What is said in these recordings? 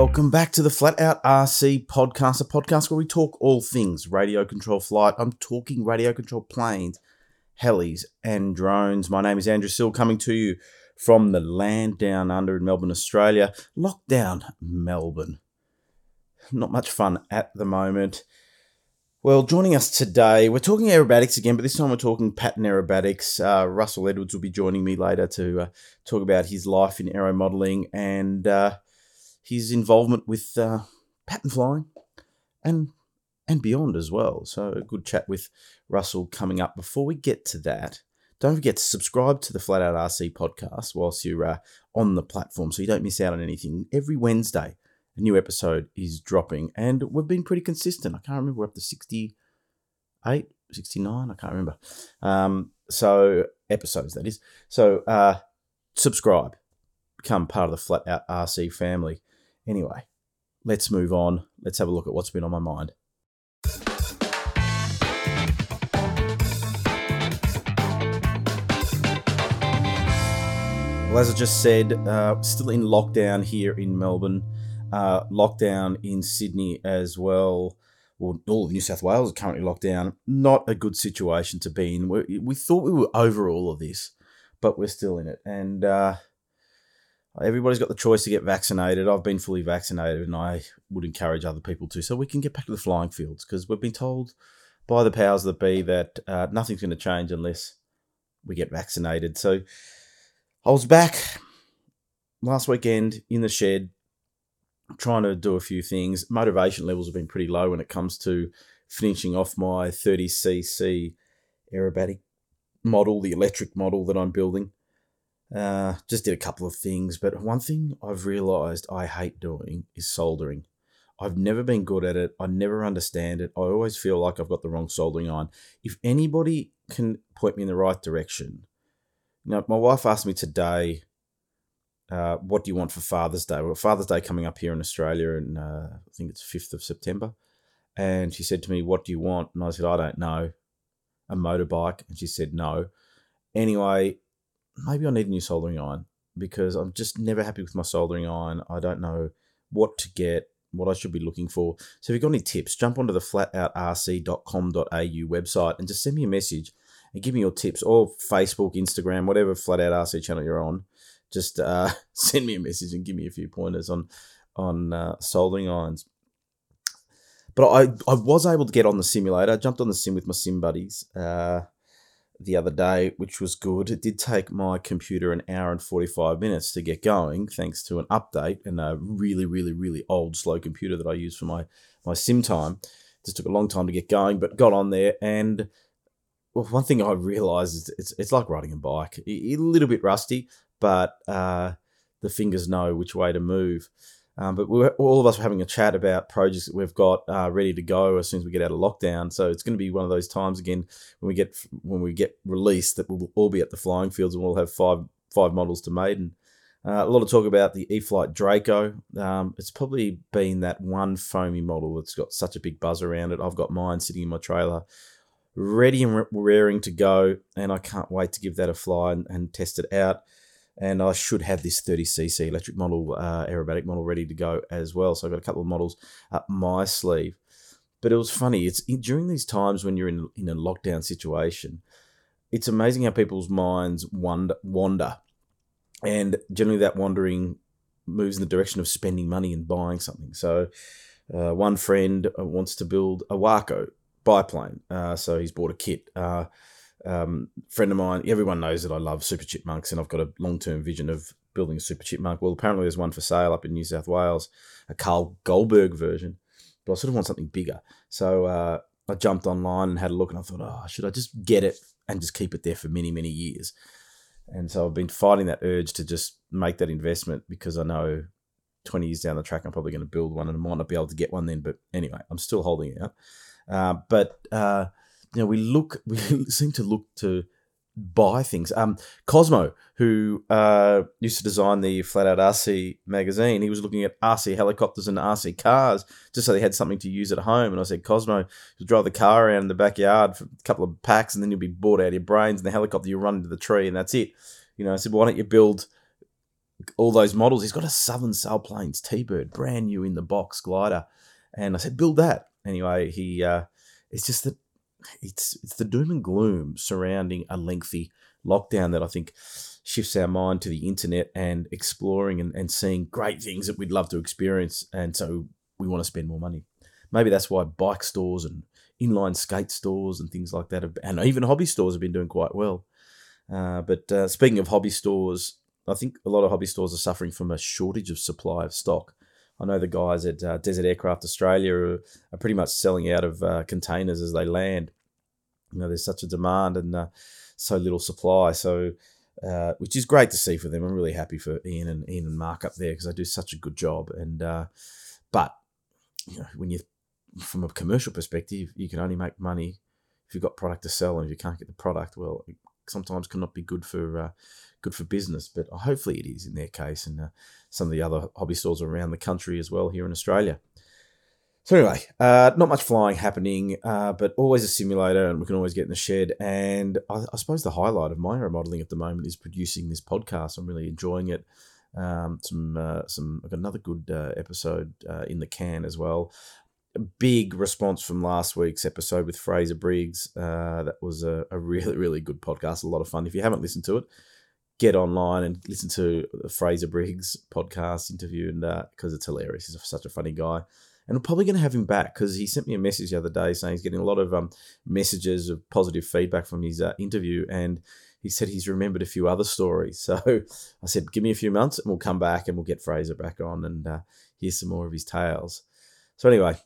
Welcome back to the Flat Out RC podcast, a podcast where we talk all things radio control flight. I'm talking radio control planes, helis, and drones. My name is Andrew Sill, coming to you from the land down under in Melbourne, Australia. Lockdown, Melbourne. Not much fun at the moment. Well, joining us today, we're talking aerobatics again, but this time we're talking pattern aerobatics. Uh, Russell Edwards will be joining me later to uh, talk about his life in aero modelling and uh, his involvement with uh, pattern flying and and beyond as well. So a good chat with Russell coming up. Before we get to that, don't forget to subscribe to the Flat Out RC podcast whilst you're uh, on the platform so you don't miss out on anything. Every Wednesday, a new episode is dropping, and we've been pretty consistent. I can't remember, we're up to 68, 69, I can't remember. Um, so, episodes, that is. So, uh, subscribe, become part of the Flat Out RC family. Anyway, let's move on. Let's have a look at what's been on my mind. Well, as I just said, uh, still in lockdown here in Melbourne, uh, lockdown in Sydney as well. Well, all of New South Wales is currently locked down. Not a good situation to be in. We, we thought we were over all of this, but we're still in it. And uh, everybody's got the choice to get vaccinated. I've been fully vaccinated, and I would encourage other people to, so we can get back to the flying fields because we've been told by the powers that be that uh, nothing's going to change unless we get vaccinated. So I was back last weekend in the shed trying to do a few things. Motivation levels have been pretty low when it comes to finishing off my 30cc aerobatic model, the electric model that I'm building. Uh, just did a couple of things, but one thing I've realized I hate doing is soldering. I've never been good at it. I never understand it. I always feel like I've got the wrong soldering iron. If anybody can point me in the right direction, now, my wife asked me today, uh, what do you want for Father's Day? Well, Father's Day coming up here in Australia, and uh, I think it's 5th of September. And she said to me, What do you want? And I said, I don't know. A motorbike. And she said, No. Anyway, maybe I need a new soldering iron because I'm just never happy with my soldering iron. I don't know what to get, what I should be looking for. So if you've got any tips, jump onto the flatoutrc.com.au website and just send me a message and give me your tips or Facebook, Instagram, whatever flat out RC channel you're on. Just uh, send me a message and give me a few pointers on on uh, soldering irons. But I, I was able to get on the simulator. I jumped on the sim with my sim buddies uh, the other day, which was good. It did take my computer an hour and 45 minutes to get going, thanks to an update and a really, really, really old, slow computer that I use for my, my sim time. It just took a long time to get going, but got on there and well, one thing I realised is it's it's like riding a bike. A little bit rusty, but uh, the fingers know which way to move. Um, but all of us were having a chat about projects that we've got uh, ready to go as soon as we get out of lockdown. So it's going to be one of those times again when we get when we get released that we'll all be at the flying fields and we'll have five five models to maiden. Uh, a lot of talk about the E-flite Draco. Um, it's probably been that one foamy model that's got such a big buzz around it. I've got mine sitting in my trailer ready and raring to go, and I can't wait to give that a fly and, and test it out. And I should have this 30cc electric model, uh, aerobatic model, ready to go as well. So I've got a couple of models up my sleeve. But it was funny. It's during these times when you're in in a lockdown situation, it's amazing how people's minds wander, wander, and generally that wandering moves in the direction of spending money and buying something. So, uh, one friend uh, wants to build a Waco biplane. Uh, so he's bought a kit. Um, friend of mine, everyone knows that I love super chipmunks, and I've got a long term vision of building a super chipmunk. Well, apparently there's one for sale up in New South Wales, a Carl Goldberg version, but I sort of want something bigger. So uh, I jumped online and had a look, and I thought, oh, should I just get it and just keep it there for many, many years? And so I've been fighting that urge to just make that investment because I know 20 years down the track, I'm probably going to build one and I might not be able to get one then. But anyway, I'm still holding out. Uh, but uh, you know, we look, we seem to look to buy things. Um, Cosmo, who uh, used to design the Flat Out RC magazine, he was looking at RC helicopters and RC cars just so they had something to use at home. And I said, Cosmo, you drive the car around in the backyard for a couple of packs, and then you'll be bored out of your brains. And the helicopter, you run into the tree, and that's it. You know, I said, why don't you build all those models. He's got a Southern Sailplanes T-Bird, brand new in the box glider, and I said, build that. Anyway, he uh, it's just that it's it's the doom and gloom surrounding a lengthy lockdown that I think shifts our mind to the internet and exploring and, and seeing great things that we'd love to experience. And so we want to spend more money. Maybe that's why bike stores and inline skate stores and things like that, have, and even hobby stores have been doing quite well. Uh, but uh, speaking of hobby stores, I think a lot of hobby stores are suffering from a shortage of supply of stock. I know the guys at uh, Desert Aircraft Australia are, are, pretty much selling out of uh, containers as they land. You know, there's such a demand and uh, so little supply. So, uh, which is great to see for them. I'm really happy for Ian and Ian and Mark up there because they do such a good job. And uh, but you know, when you from a commercial perspective, you can only make money if you've got product to sell, and if you can't get the product, well, it sometimes cannot be good for uh, good for business. But hopefully, it is in their case, and uh, some of the other hobby stores around the country as well here in Australia. So anyway, uh, not much flying happening, uh, but always a simulator, and we can always get in the shed. And I, I suppose the highlight of my remodeling at the moment is producing this podcast. I'm really enjoying it. Um, some uh, some I've got another good uh, episode uh, in the can as well. A big response from last week's episode with Fraser Briggs. Uh, that was a, a really really good podcast. A lot of fun. If you haven't listened to it, get online and listen to Fraser Briggs podcast interview, and because it's hilarious. He's such a funny guy and I'm probably going to have him back because he sent me a message the other day saying he's getting a lot of um, messages of positive feedback from his uh, interview, and he said he's remembered a few other stories. So I said, give me a few months and we'll come back and we'll get Fraser back on and uh, hear some more of his tales. So anyway,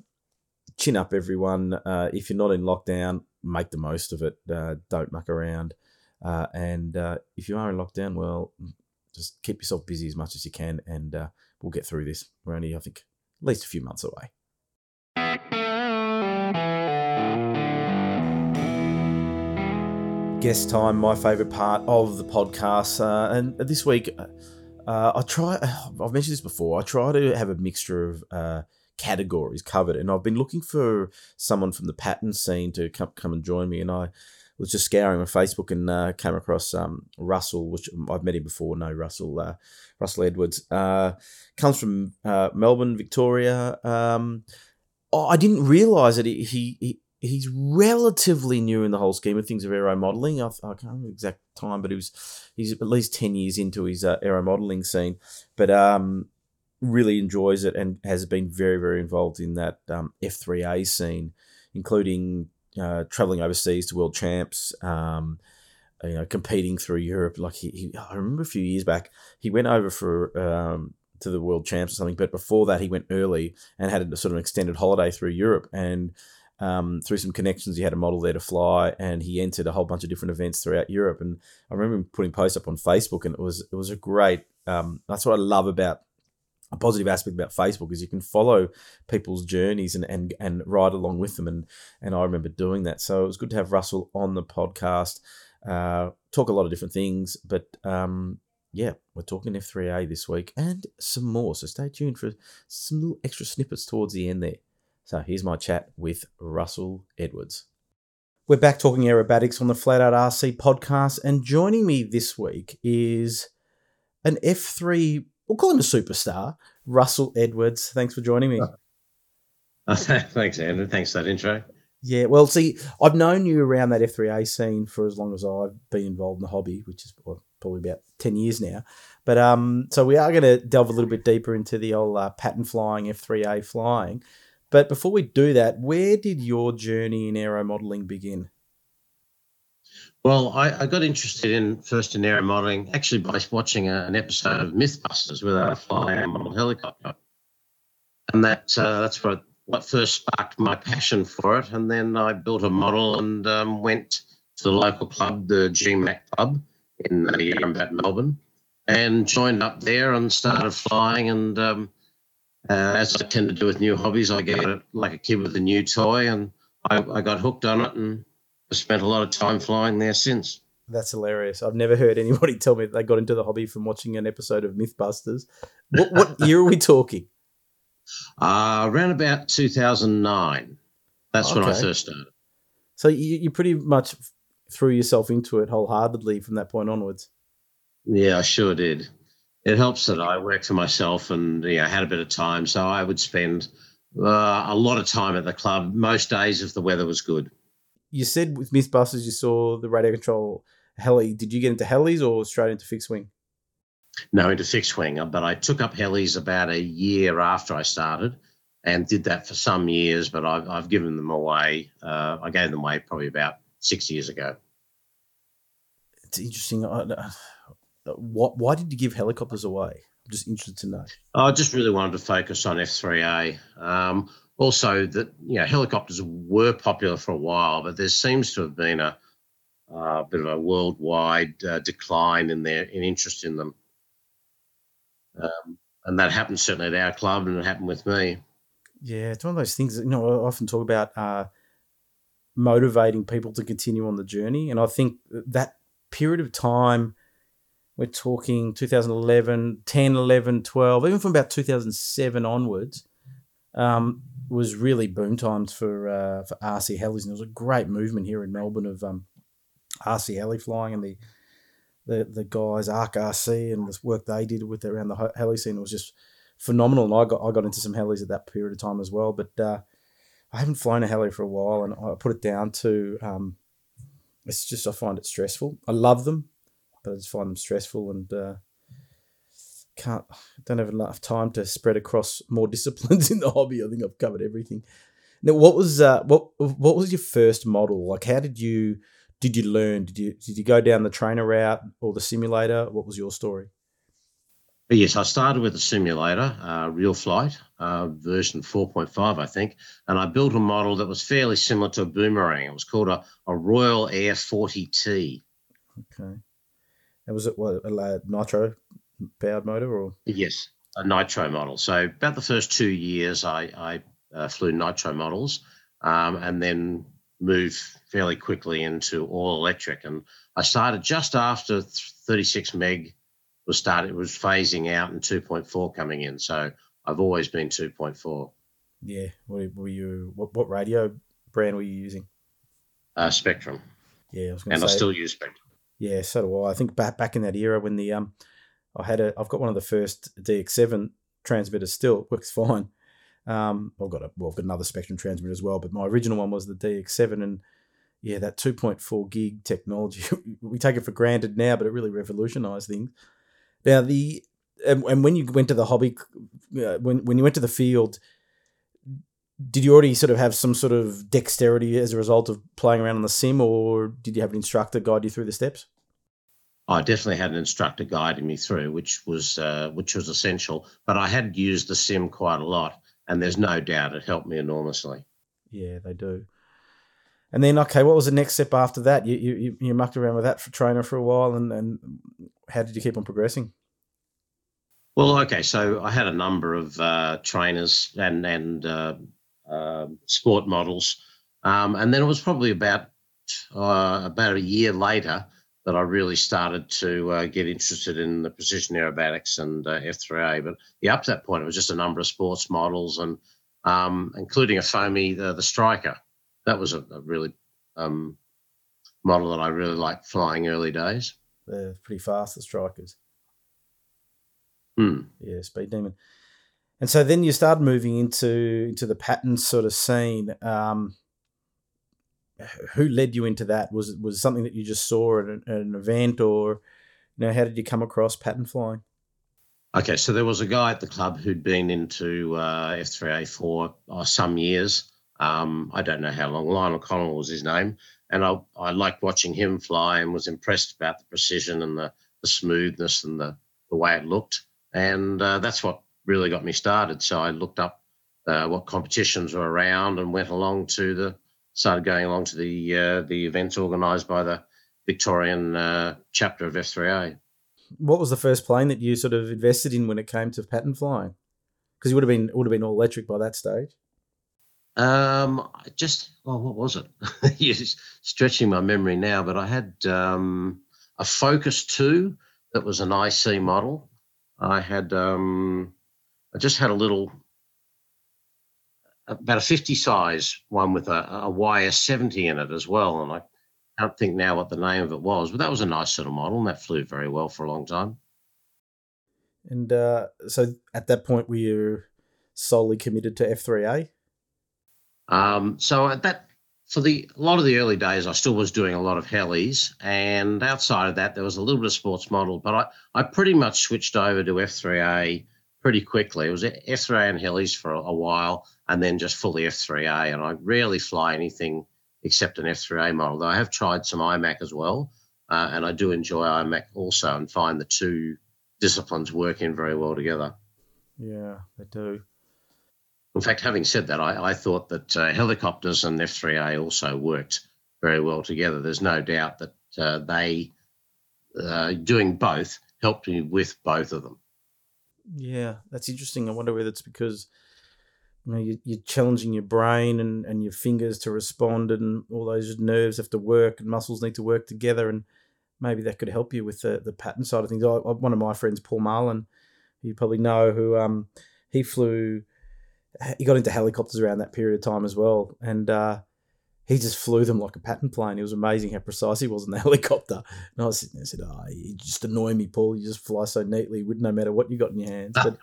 chin up, everyone. Uh, if you're not in lockdown, make the most of it. Uh, don't muck around. Uh, and uh, if you are in lockdown, well, just keep yourself busy as much as you can, and uh, we'll get through this. We're only, I think, at least a few months away. Guest time, my favourite part of the podcast. Uh, and this week, uh, I try, I've mentioned this before, I try to have a mixture of uh, categories covered. And I've been looking for someone from the pattern scene to come, come and join me. And I was just scouring my Facebook and uh, came across um, Russell, which I've met him before. No, Russell, uh, Russell Edwards uh, comes from uh, Melbourne, Victoria. Um, oh, I didn't realise that he, he he's relatively new in the whole scheme of things of aero modelling. I, I, can't remember the exact time, but he was he's at least ten years into his uh, aero modelling scene, but um, really enjoys it and has been very very involved in that um, F3A scene, including uh, traveling overseas to world champs. Um, you know, competing through Europe. Like he, he, I remember a few years back, he went over for um, to the world champs or something. But before that, he went early and had a sort of an extended holiday through Europe and um, through some connections, he had a model there to fly, and he entered a whole bunch of different events throughout Europe. And I remember him putting posts up on Facebook, and it was it was a great. Um, that's what I love about a positive aspect about Facebook is you can follow people's journeys and and and ride along with them. And and I remember doing that. So it was good to have Russell on the podcast. Uh, talk a lot of different things, but um, yeah, we're talking F3A this week and some more. So stay tuned for some little extra snippets towards the end there. So here's my chat with Russell Edwards. We're back talking aerobatics on the Flat Out RC podcast, and joining me this week is an F3, we'll call him a superstar, Russell Edwards. Thanks for joining me. Oh, thanks, Andrew. Thanks for that intro. Yeah, well, see, I've known you around that F3A scene for as long as I've been involved in the hobby, which is probably about 10 years now. But um, so we are going to delve a little bit deeper into the old uh, pattern flying, F3A flying. But before we do that, where did your journey in aero modeling begin? Well, I, I, got interested in first in aero modeling actually by watching an episode of MythBusters with a flying model helicopter, and that uh, that's what what first sparked my passion for it. And then I built a model and um, went to the local club, the GMAC Club in the Yarrambat, Melbourne, and joined up there and started flying and um, uh, as I tend to do with new hobbies, I get it like a kid with a new toy, and I, I got hooked on it and spent a lot of time flying there since. That's hilarious. I've never heard anybody tell me they got into the hobby from watching an episode of Mythbusters. What, what year are we talking? Uh, around about 2009. That's okay. when I first started. So you, you pretty much threw yourself into it wholeheartedly from that point onwards. Yeah, I sure did. it helps that I work for myself and you know, had a bit of time. So I would spend uh, a lot of time at the club most days if the weather was good. You said with Mythbusters you saw the radio control heli. Did you get into helis or straight into fixed wing? No, into fixed wing. But I took up helis about a year after I started and did that for some years. But I've, I've given them away. Uh, I gave them away probably about six years ago. It's interesting. What? Why did you give helicopters away? I'm just interested to know. I just really wanted to focus on F3A. Um, also, that you know, helicopters were popular for a while, but there seems to have been a, bit of a worldwide uh, decline in their in interest in them. Um, and that happened certainly at our club, and it happened with me. Yeah, it's one of those things. You know, I often talk about uh, motivating people to continue on the journey, and I think that period of time we're talking 2011, 10, 11, 12, even from about 2007 onwards, um, was really boom times for uh, for RC helis. And there was a great movement here in Melbourne of um, RC heli flying and the the the guys Arc RC and the work they did with around the heli scene was just phenomenal. And I got I got into some helis at that period of time as well. But uh, I haven't flown a heli for a while, and I put it down to um, it's just I find it stressful. I love them, but I just find them stressful and uh, can't don't have enough time to spread across more disciplines in the hobby. I think I've covered everything. Now, what was uh, what what was your first model? Like, how did you did you learn? Did you did you go down the trainer route or the simulator? What was your story? Yes, I started with a simulator, uh, Real Flight, uh, version 4.5, I think, and I built a model that was fairly similar to a boomerang. It was called a, a Royal Air 40T. Okay. And was it what a nitro powered motor or? Yes, a nitro model. So about the first two years, I, I uh, flew nitro models, um, and then moved fairly quickly into all electric. And I started just after 36 meg was started it was phasing out and 2.4 coming in. So I've always been 2.4. Yeah. What were you? What, what radio brand were you using? Uh, Spektrum. Yeah, I and say, I still use Spektrum. Yeah, so do I. I think back back in that era when the um, I had a I've got one of the first DX7 transmitters still it works fine. Um, I've got a well, I've got another Spektrum transmitter as well, but my original one was the DX7, and yeah, that 2.4 gig technology we take it for granted now, but it really revolutionised things. Now the and, and when you went to the hobby, uh, when when you went to the field, did you already sort of have some sort of dexterity as a result of playing around on the sim, or did you have an instructor guide you through the steps? I definitely had an instructor guiding me through, which was uh, which was essential. But I had used the sim quite a lot, and there's no doubt it helped me enormously. Yeah, they do. And then, okay, what was the next step after that? You you, you mucked around with that for trainer for a while, and, and how did you keep on progressing? Well, okay, so I had a number of uh, trainers and and uh, uh, sport models, um, and then it was probably about uh, about a year later that I really started to uh, get interested in the precision aerobatics and uh, F3A. But yeah, up to that point, it was just a number of sports models and um, including a foamy the, the Striker. That was a, a really um, model that I really liked flying early days. They're pretty fast, the Strikers. Hmm. Yeah, Speed Demon. And so then you started moving into into the pattern sort of scene. Um, who led you into that? Was was something that you just saw at an, at an event, or you know, how did you come across pattern flying? Okay, so there was a guy at the club who'd been into uh, F3A for uh, some years. Um, I don't know how long. Lionel Connell was his name, and I, I liked watching him fly and was impressed about the precision and the, the smoothness and the, the way it looked. And uh, that's what really got me started. So I looked up uh, what competitions were around and went along to the started going along to the uh, the events organised by the Victorian uh, chapter of F3A. What was the first plane that you sort of invested in when it came to pattern flying? Because you would have been would have been all electric by that stage. Um, just well, what was it? You're stretching my memory now, but I had um, a Focus Two that was an IC model. I had um, I just had a little about a 50 size one with a, a YS70 in it as well. And I can't think now what the name of it was, but that was a nice little model and that flew very well for a long time. And uh, so at that point, were you solely committed to F3A? Um, so at that, for the a lot of the early days, I still was doing a lot of helis, and outside of that, there was a little bit of sports model. But I, I pretty much switched over to F3A pretty quickly. It was F3A and helis for a, a while, and then just fully F3A. And I rarely fly anything except an F3A model. Though I have tried some IMAC as well, uh, and I do enjoy IMAC also, and find the two disciplines working very well together. Yeah, they do. In fact, having said that, I, I thought that uh, helicopters and F3A also worked very well together. There's no doubt that uh, they, uh, doing both, helped me with both of them. Yeah, that's interesting. I wonder whether it's because you know you, you're challenging your brain and, and your fingers to respond, and all those nerves have to work and muscles need to work together, and maybe that could help you with the, the pattern side of things. I, one of my friends, Paul Marlin, you probably know, who um, he flew, he got into helicopters around that period of time as well, and uh, he just flew them like a pattern plane. It was amazing how precise he was in the helicopter. And I was sitting there and said, "Oh, you just annoy me, Paul. You just fly so neatly, with no matter what you got in your hands." But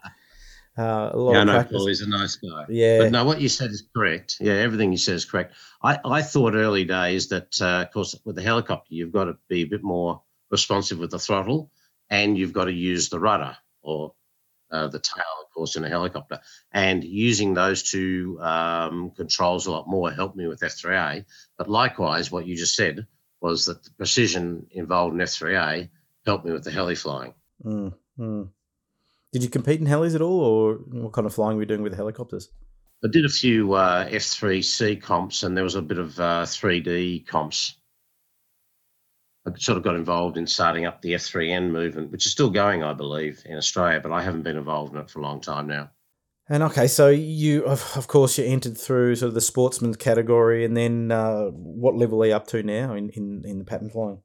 uh, a lot yeah, of no, practice. Paul is a nice guy. Yeah, but no, what you said is correct. Yeah, everything you said is correct. I, I thought early days that, uh, of course, with the helicopter, you've got to be a bit more responsive with the throttle, and you've got to use the rudder or uh, the tail, of course, in a helicopter. And using those two um, controls a lot more helped me with F3A. But likewise, what you just said was that the precision involved in F3A helped me with the heli flying. Mm, mm. Did you compete in helis at all, or what kind of flying were you doing with the helicopters? I did a few uh, F3C comps, and there was a bit of uh, 3D comps. I sort of got involved in starting up the F3N movement, which is still going, I believe, in Australia, but I haven't been involved in it for a long time now. And okay, so you, of, of course, you entered through sort of the sportsman category, and then uh, what level are you up to now in, in, in the pattern flying?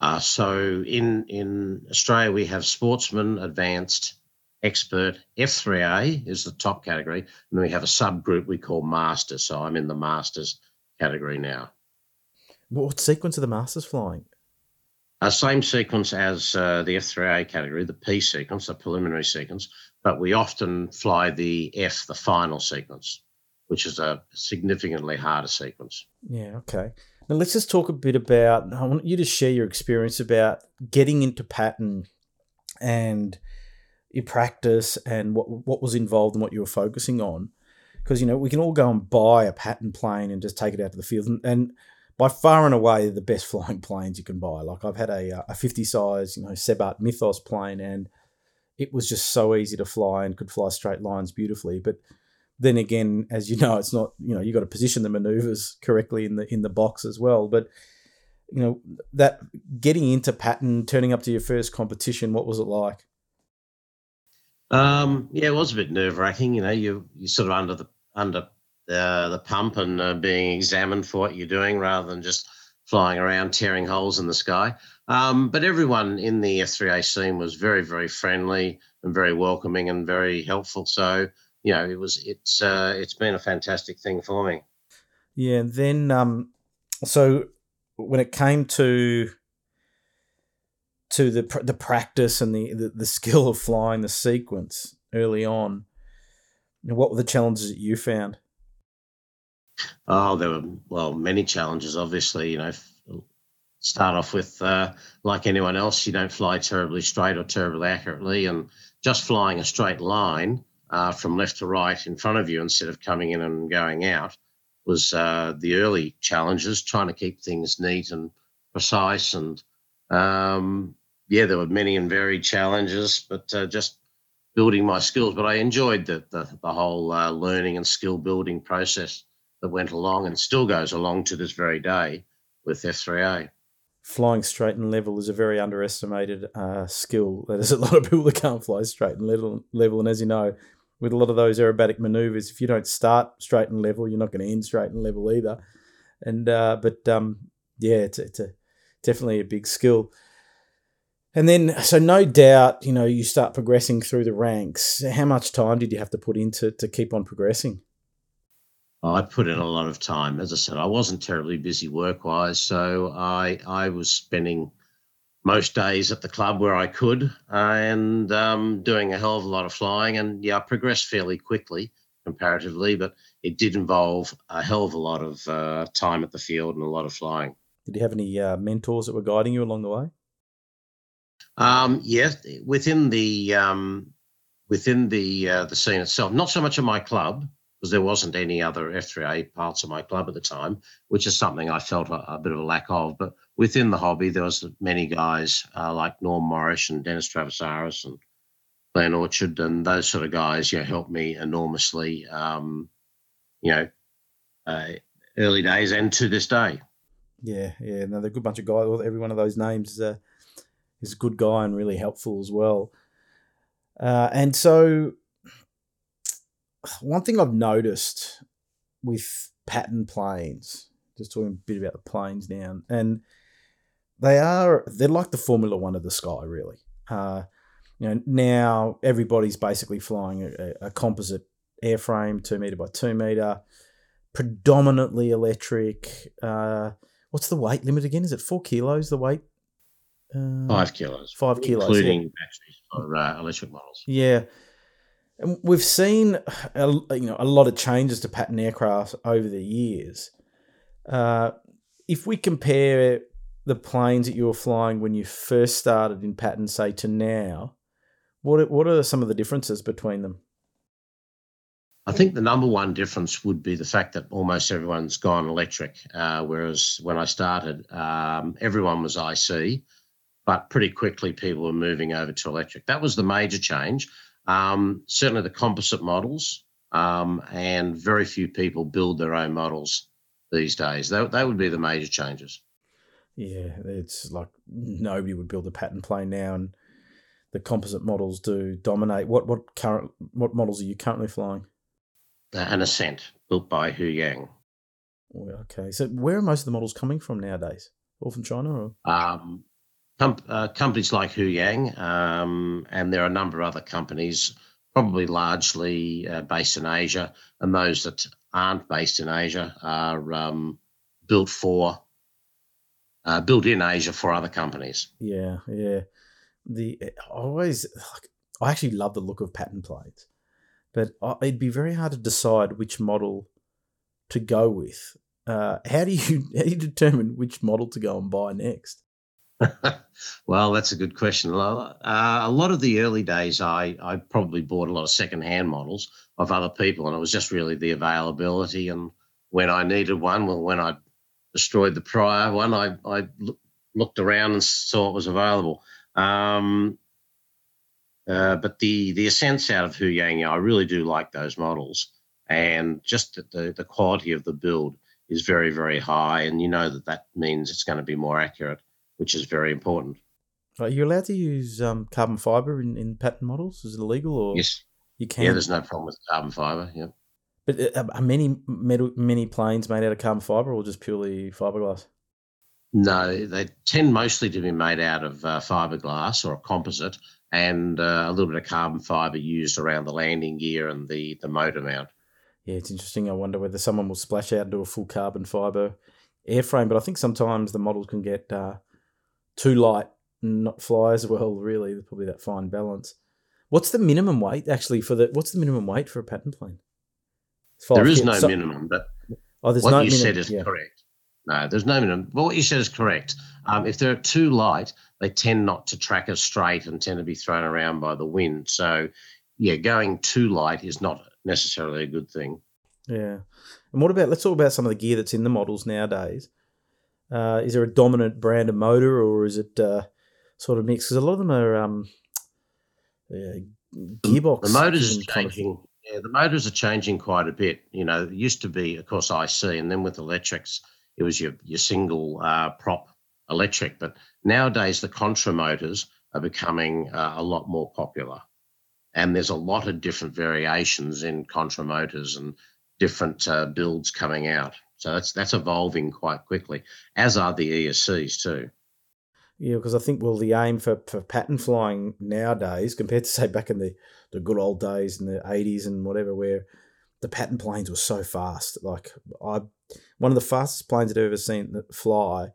Uh, so in in Australia, we have sportsman, advanced, expert. F3A is the top category. And we have a subgroup we call masters. So I'm in the masters category now. What sequence are the masters flying? Uh, same sequence as uh, the F3A category, the P sequence, the preliminary sequence, but we often fly the F, the final sequence, which is a significantly harder sequence. Yeah, okay. Now let's just talk a bit about. I want you to share your experience about getting into pattern and your practice and what what was involved and what you were focusing on. Because you know we can all go and buy a pattern plane and just take it out to the field, and, and by far and away the best flying planes you can buy. Like I've had a uh, a fifty size you know Sebart Mythos plane, and it was just so easy to fly and could fly straight lines beautifully. But then again, as you know, it's not you know you got to position the maneuvers correctly in the in the box as well. But you know that getting into pattern, turning up to your first competition, what was it like? Um, yeah, it was a bit nerve wracking. You know, you you sort of under the under uh, the pump and uh, being examined for what you're doing rather than just flying around tearing holes in the sky. Um, but everyone in the F3A scene was very very friendly and very welcoming and very helpful. So you know, it was it's uh, it's been a fantastic thing for me. Yeah. Then um, so when it came to to the the practice and the, the, the skill of flying the sequence early on. What were the challenges that you found? Oh, there were well many challenges. Obviously, you know, start off with uh, like anyone else, you don't fly terribly straight or terribly accurately, and just flying a straight line uh, from left to right in front of you instead of coming in and going out was uh, the early challenges. Trying to keep things neat and precise and um, yeah, there were many and varied challenges, but uh, just building my skills. But I enjoyed the the, the whole uh, learning and skill building process that went along and still goes along to this very day with F3A. Flying straight and level is a very underestimated uh, skill. There's a lot of people that can't fly straight and level. And as you know, with a lot of those aerobatic maneuvers, if you don't start straight and level, you're not going to end straight and level either. And uh, but um, yeah, it's, it's a definitely a big skill. And then, so no doubt, you know, you start progressing through the ranks. How much time did you have to put into to keep on progressing? I put in a lot of time. As I said, I wasn't terribly busy work wise, so I I was spending most days at the club where I could, uh, and um, doing a hell of a lot of flying. And yeah, I progressed fairly quickly comparatively, but it did involve a hell of a lot of uh, time at the field and a lot of flying. Did you have any uh, mentors that were guiding you along the way? Um, yes, within the um, within the uh, the scene itself, not so much at my club because there wasn't any other F3A parts of my club at the time, which is something I felt a, a bit of a lack of. But within the hobby, there was many guys uh, like Norm Morris and Dennis Travasaris and Glenn Orchard and those sort of guys, you know, helped me enormously. Um, you know, uh, early days and to this day. Yeah, yeah. No, they're a good bunch of guys. Every one of those names a, is a good guy and really helpful as well. Uh, and so, one thing I've noticed with pattern planes, just talking a bit about the planes now, and they are they're like the Formula One of the sky, really. Uh, you know, now everybody's basically flying a, a composite airframe, two meter by two meter, predominantly electric. Uh, what's the weight limit again? Is it four kilos? The weight? Uh, five kilos. Five kilos, including yeah. batteries for uh, electric models. Yeah, and we've seen a, you know a lot of changes to pattern aircraft over the years. Uh, if we compare the planes that you were flying when you first started in pattern, say to now, what what are some of the differences between them? I think the number one difference would be the fact that almost everyone's gone electric. Uh, whereas when I started, um, everyone was IC, but pretty quickly people were moving over to electric. That was the major change. Um, certainly the composite models, um, and very few people build their own models these days. That, that would be the major changes. Yeah, it's like nobody would build a pattern plane now, and the composite models do dominate. What what current what models are you currently flying? An Ascent built by Huyang. Okay, so where are most of the models coming from nowadays? All from China, or um, com- uh, companies like Huyang, um, and there are a number of other companies, probably largely uh, based in Asia, and those that aren't based in Asia are um, built for uh, built in Asia for other companies. Yeah, yeah. The I always I actually love the look of pattern plates but it'd be very hard to decide which model to go with. Uh, how do you how do you determine which model to go and buy next? well, that's a good question. Uh, a lot of the early days, I, I probably bought a lot of second-hand models of other people, and it was just really the availability. And when I needed one, well, when I destroyed the prior one, I, I looked around and saw it was available. Um, uh, but the the Ascents out of Huyang, I really do like those models, and just the the quality of the build is very very high, and you know that that means it's going to be more accurate, which is very important. Are you allowed to use um, carbon fiber in, in pattern models? Is it illegal or yes? You can. Yeah, there's no problem with carbon fiber. Yeah. But uh, are many metal, many planes made out of carbon fiber or just purely fiberglass? No, they tend mostly to be made out of uh, fiberglass or a composite, and uh, a little bit of carbon fiber used around the landing gear and the, the motor mount. Yeah, it's interesting. I wonder whether someone will splash out into a full carbon fiber airframe, but I think sometimes the models can get uh, too light and not fly as well. Really, There's probably that fine balance. What's the minimum weight actually for the? What's the minimum weight for a pattern plane? There is no so, minimum, but oh, what no you minimum, said is yeah. correct. No, there's no minimum. Well, what you said is correct. Um, if they're too light, they tend not to track as straight and tend to be thrown around by the wind. So, yeah, going too light is not necessarily a good thing. Yeah. And what about, let's talk about some of the gear that's in the models nowadays. Uh, is there a dominant brand of motor or is it uh, sort of mixed? Because a lot of them are um, yeah, gearbox. The motors are changing. Yeah, the motors are changing quite a bit. You know, it used to be, of course, IC, and then with electrics, it was your your single uh, prop electric. But nowadays, the contra motors are becoming uh, a lot more popular, and there's a lot of different variations in contra motors and different uh, builds coming out. So that's that's evolving quite quickly, as are the ESCs too. Yeah, because I think well, the aim for, for pattern flying nowadays, compared to say back in the, the good old days in the eighties and whatever, where the pattern planes were so fast. Like I, one of the fastest planes I'd ever seen that fly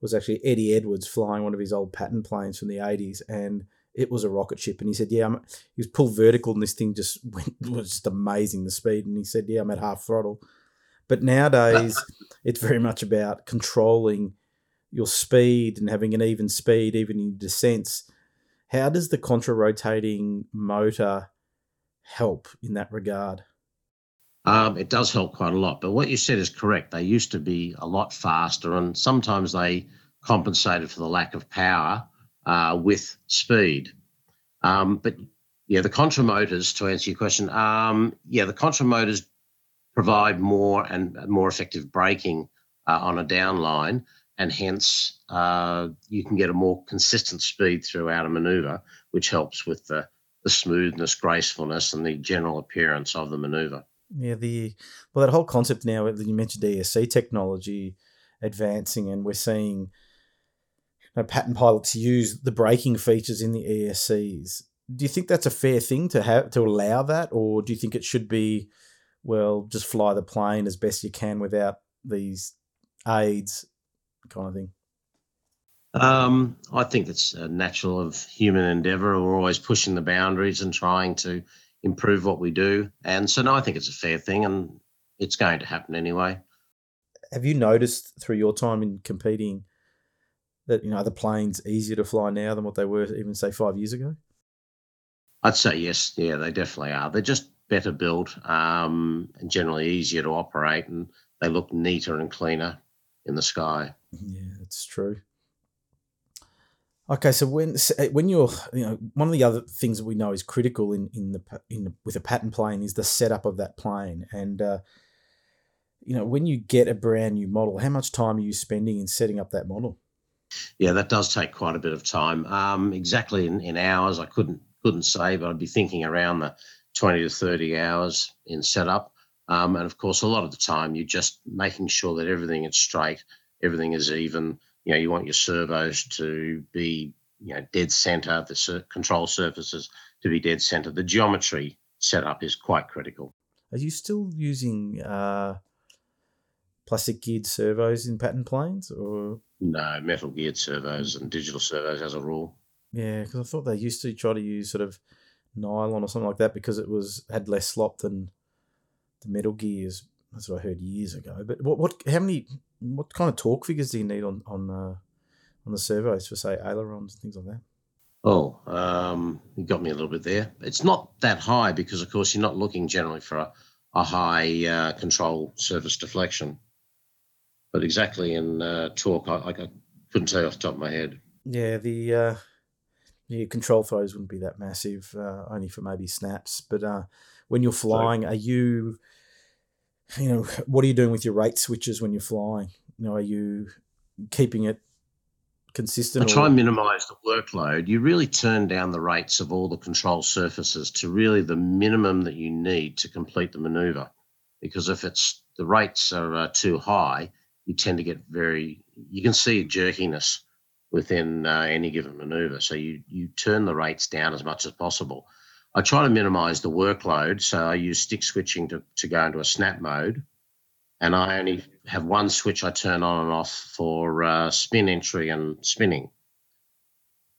was actually Eddie Edwards flying one of his old pattern planes from the 80s, and it was a rocket ship. And he said, Yeah, I'm, he was pulled vertical, and this thing just went, was just amazing the speed. And he said, Yeah, I'm at half throttle. But nowadays, it's very much about controlling your speed and having an even speed, even in descents. How does the contra rotating motor help in that regard? Um, it does help quite a lot. But what you said is correct. They used to be a lot faster, and sometimes they compensated for the lack of power uh, with speed. Um, but yeah, the contra motors, to answer your question, um, yeah, the contra motors provide more and more effective braking uh, on a downline, and hence uh, you can get a more consistent speed throughout a maneuver, which helps with the, the smoothness, gracefulness, and the general appearance of the maneuver. Yeah, the well, that whole concept now that you mentioned ESC technology advancing, and we're seeing you know, pattern pilots use the braking features in the ESCs. Do you think that's a fair thing to have to allow that, or do you think it should be, well, just fly the plane as best you can without these aids, kind of thing? Um, I think it's a natural of human endeavour. We're always pushing the boundaries and trying to improve what we do. And so, no, I think it's a fair thing and it's going to happen anyway. Have you noticed through your time in competing that, you know, the planes easier to fly now than what they were even, say, five years ago? I'd say yes. Yeah, they definitely are. They're just better built um, and generally easier to operate and they look neater and cleaner in the sky. Yeah, it's true. Okay, so when eh, when you're you know one of the other things that we know is critical in in the in the, with a pattern plane is the setup of that plane, and uh, you know when you get a brand new model, how much time are you spending in setting up that model? Yeah, that does take quite a bit of time. Um, exactly in, in hours, I couldn't couldn't say, but I'd be thinking around the twenty to thirty hours in setup. Um, and of course, a lot of the time you're just making sure that everything is straight, everything is even you know, you want your servos to be, you know, dead center, the control surfaces to be dead center. The geometry setup is quite critical. Are you still using uh, plastic geared servos in pattern planes or? No, metal geared servos and digital servos as a rule. Yeah, because I thought they used to try to use sort of nylon or something like that because it was had less slop than the metal gears. That's what I heard years ago. But what what how many what kind of torque figures do you need on on uh, on the servos for say ailerons and things like that? Oh, um, you got me a little bit there. It's not that high because, of course, you're not looking generally for a, a high uh, control surface deflection. But exactly in uh, torque, I, I, couldn't tell you off the top of my head. Yeah, the the control throws wouldn't be that massive, uh, only for maybe snaps. But uh, when you're flying, so, are you you know, what are you doing with your rate switches when you're flying? You know, are you keeping it consistent? I try and minimize the workload. You really turn down the rates of all the control surfaces to really the minimum that you need to complete the maneuver. Because if it's the rates are uh, too high, you tend to get very, you can see a jerkiness within uh, any given maneuver. So you, you turn the rates down as much as possible. I try to minimize the workload. So I use stick switching to, to go into a snap mode. And I only have one switch I turn on and off for uh, spin entry and spinning.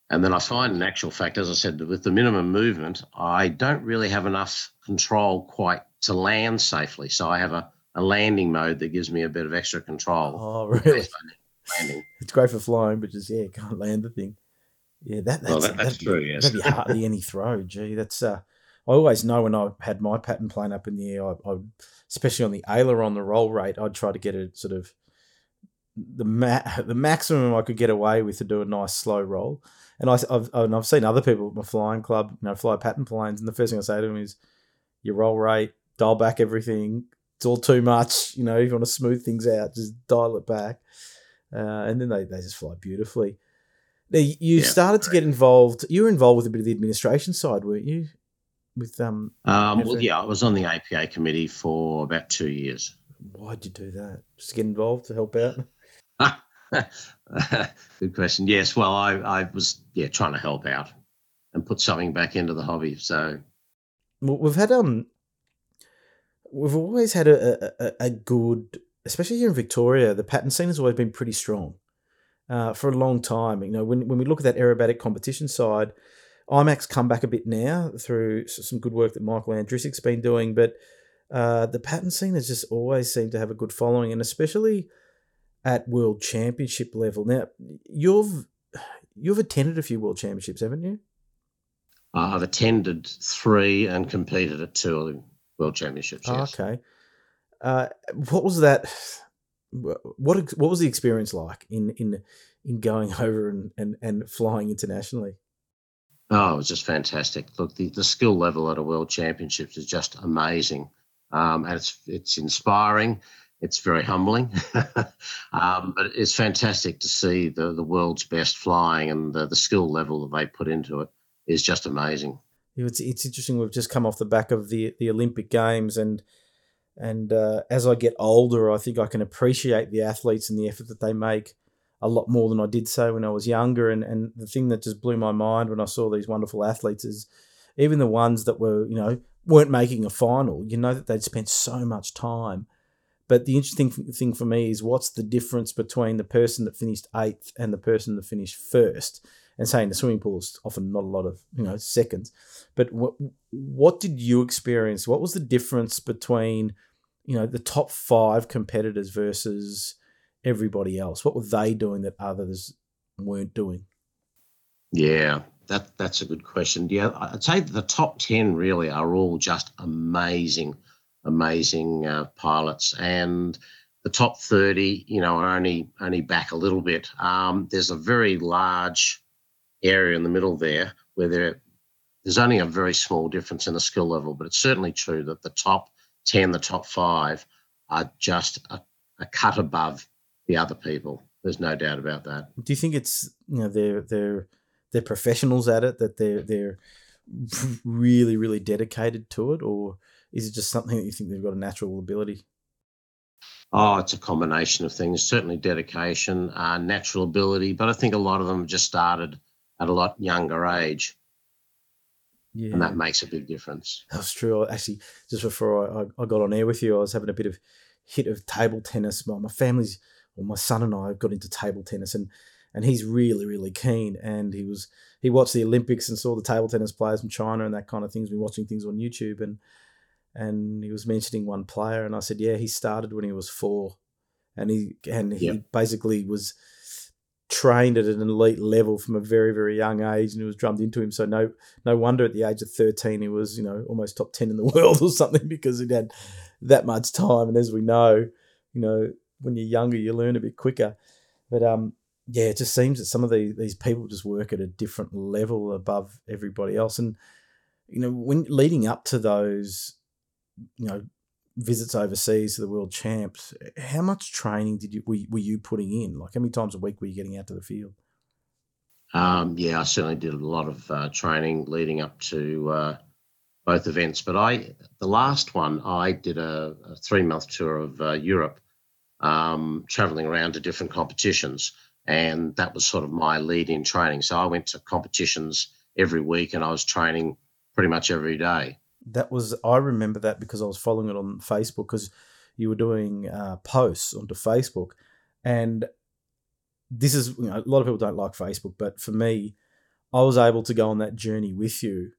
And then I find, in actual fact, as I said, with the minimum movement, I don't really have enough control quite to land safely. So I have a, a landing mode that gives me a bit of extra control. Oh, really? Landing. It's great for flying, but just, yeah, can't land the thing. Yeah, that, that's, well, that, that's true. Yes, that'd be hardly any throw. Gee, that's. Uh, I always know when I had my pattern plane up in the air, I, I especially on the aileron, the roll rate, I'd try to get it sort of the ma- the maximum I could get away with to do a nice slow roll. And I, have and I've seen other people at my flying club, you know, fly pattern planes, and the first thing I say to them is, "Your roll rate, dial back everything. It's all too much. You know, if you want to smooth things out, just dial it back." Uh, and then they, they just fly beautifully. Now, you yeah, started to get involved. You were involved with a bit of the administration side, weren't you? With um, um well, yeah, I was on the APA committee for about two years. Why'd you do that? Just to get involved to help out? Good question. Yes, well, I, I was yeah trying to help out and put something back into the hobby. So well, we've had um, we've always had a, a, a good, especially here in Victoria, the pattern scene has always been pretty strong. uh, for a long time. You know, when when we look at that aerobatic competition side, IMAC's come back a bit now through some good work that Michael Andrusic's been doing, but uh, the pattern scene has just always seemed to have a good following, and especially at world championship level. Now, you've you've attended a few world championships, haven't you? I've attended three and competed at two of the world championships. Oh, okay. Uh, what was that? What what was the experience like in in in going over and, and, and flying internationally? Oh, it was just fantastic. Look, the, the skill level at a world championships is just amazing. Um, and it's it's inspiring. It's very humbling, um, but it's fantastic to see the, the world's best flying and the, the skill level that they put into it is just amazing. It's it's interesting. We've just come off the back of the the Olympic Games, and and uh, as I get older, I think I can appreciate the athletes and the effort that they make a lot more than I did so when I was younger. And and the thing that just blew my mind when I saw these wonderful athletes is even the ones that were you know weren't making a final. You know that they'd spent so much time. But the interesting thing for me is what's the difference between the person that finished eighth and the person that finished first? And saying the swimming pool is often not a lot of you know seconds, but what what did you experience? What was the difference between you know the top five competitors versus everybody else? What were they doing that others weren't doing? Yeah, that that's a good question. Yeah, I'd say the top ten really are all just amazing, amazing uh, pilots, and the top thirty, you know, are only only back a little bit. Um, there's a very large area in the middle there where there there's only a very small difference in the skill level, but it's certainly true that the top ten, the top five, are just a, a cut above the other people. There's no doubt about that. Do you think it's you know they're they're they're professionals at it that they're they're really really dedicated to it, or is it just something that you think they've got a natural ability? Oh, it's a combination of things. Certainly dedication, uh, natural ability, but I think a lot of them just started at a lot younger age. Yeah. And that makes a big difference. That's true. Actually, just before I, I got on air with you, I was having a bit of hit of table tennis. My, my family's, well, my son and I got into table tennis, and and he's really really keen. And he was he watched the Olympics and saw the table tennis players from China and that kind of things. Been watching things on YouTube, and and he was mentioning one player, and I said, yeah, he started when he was four, and he and he yep. basically was trained at an elite level from a very very young age and it was drummed into him. So no no wonder at the age of 13 he was you know almost top 10 in the world or something because he'd had that much time. And as we know you know when you're younger you learn a bit quicker. But um yeah it just seems that some of these these people just work at a different level above everybody else. And you know when leading up to those you know visits overseas to the world champs, how much training did you were, were you putting in? Like how many times a week were you getting out to the field? Um, yeah, I certainly did a lot of uh, training leading up to uh, both events. But I, the last one, I did a, a three month tour of uh, Europe, um, traveling around to different competitions, and that was sort of my lead in training. So I went to competitions every week, and I was training pretty much every day that was I remember that because I was following it on Facebook because you were doing uh, posts onto Facebook, and this is you know, a lot of people don't like Facebook, but for me, I was able to go on that journey with you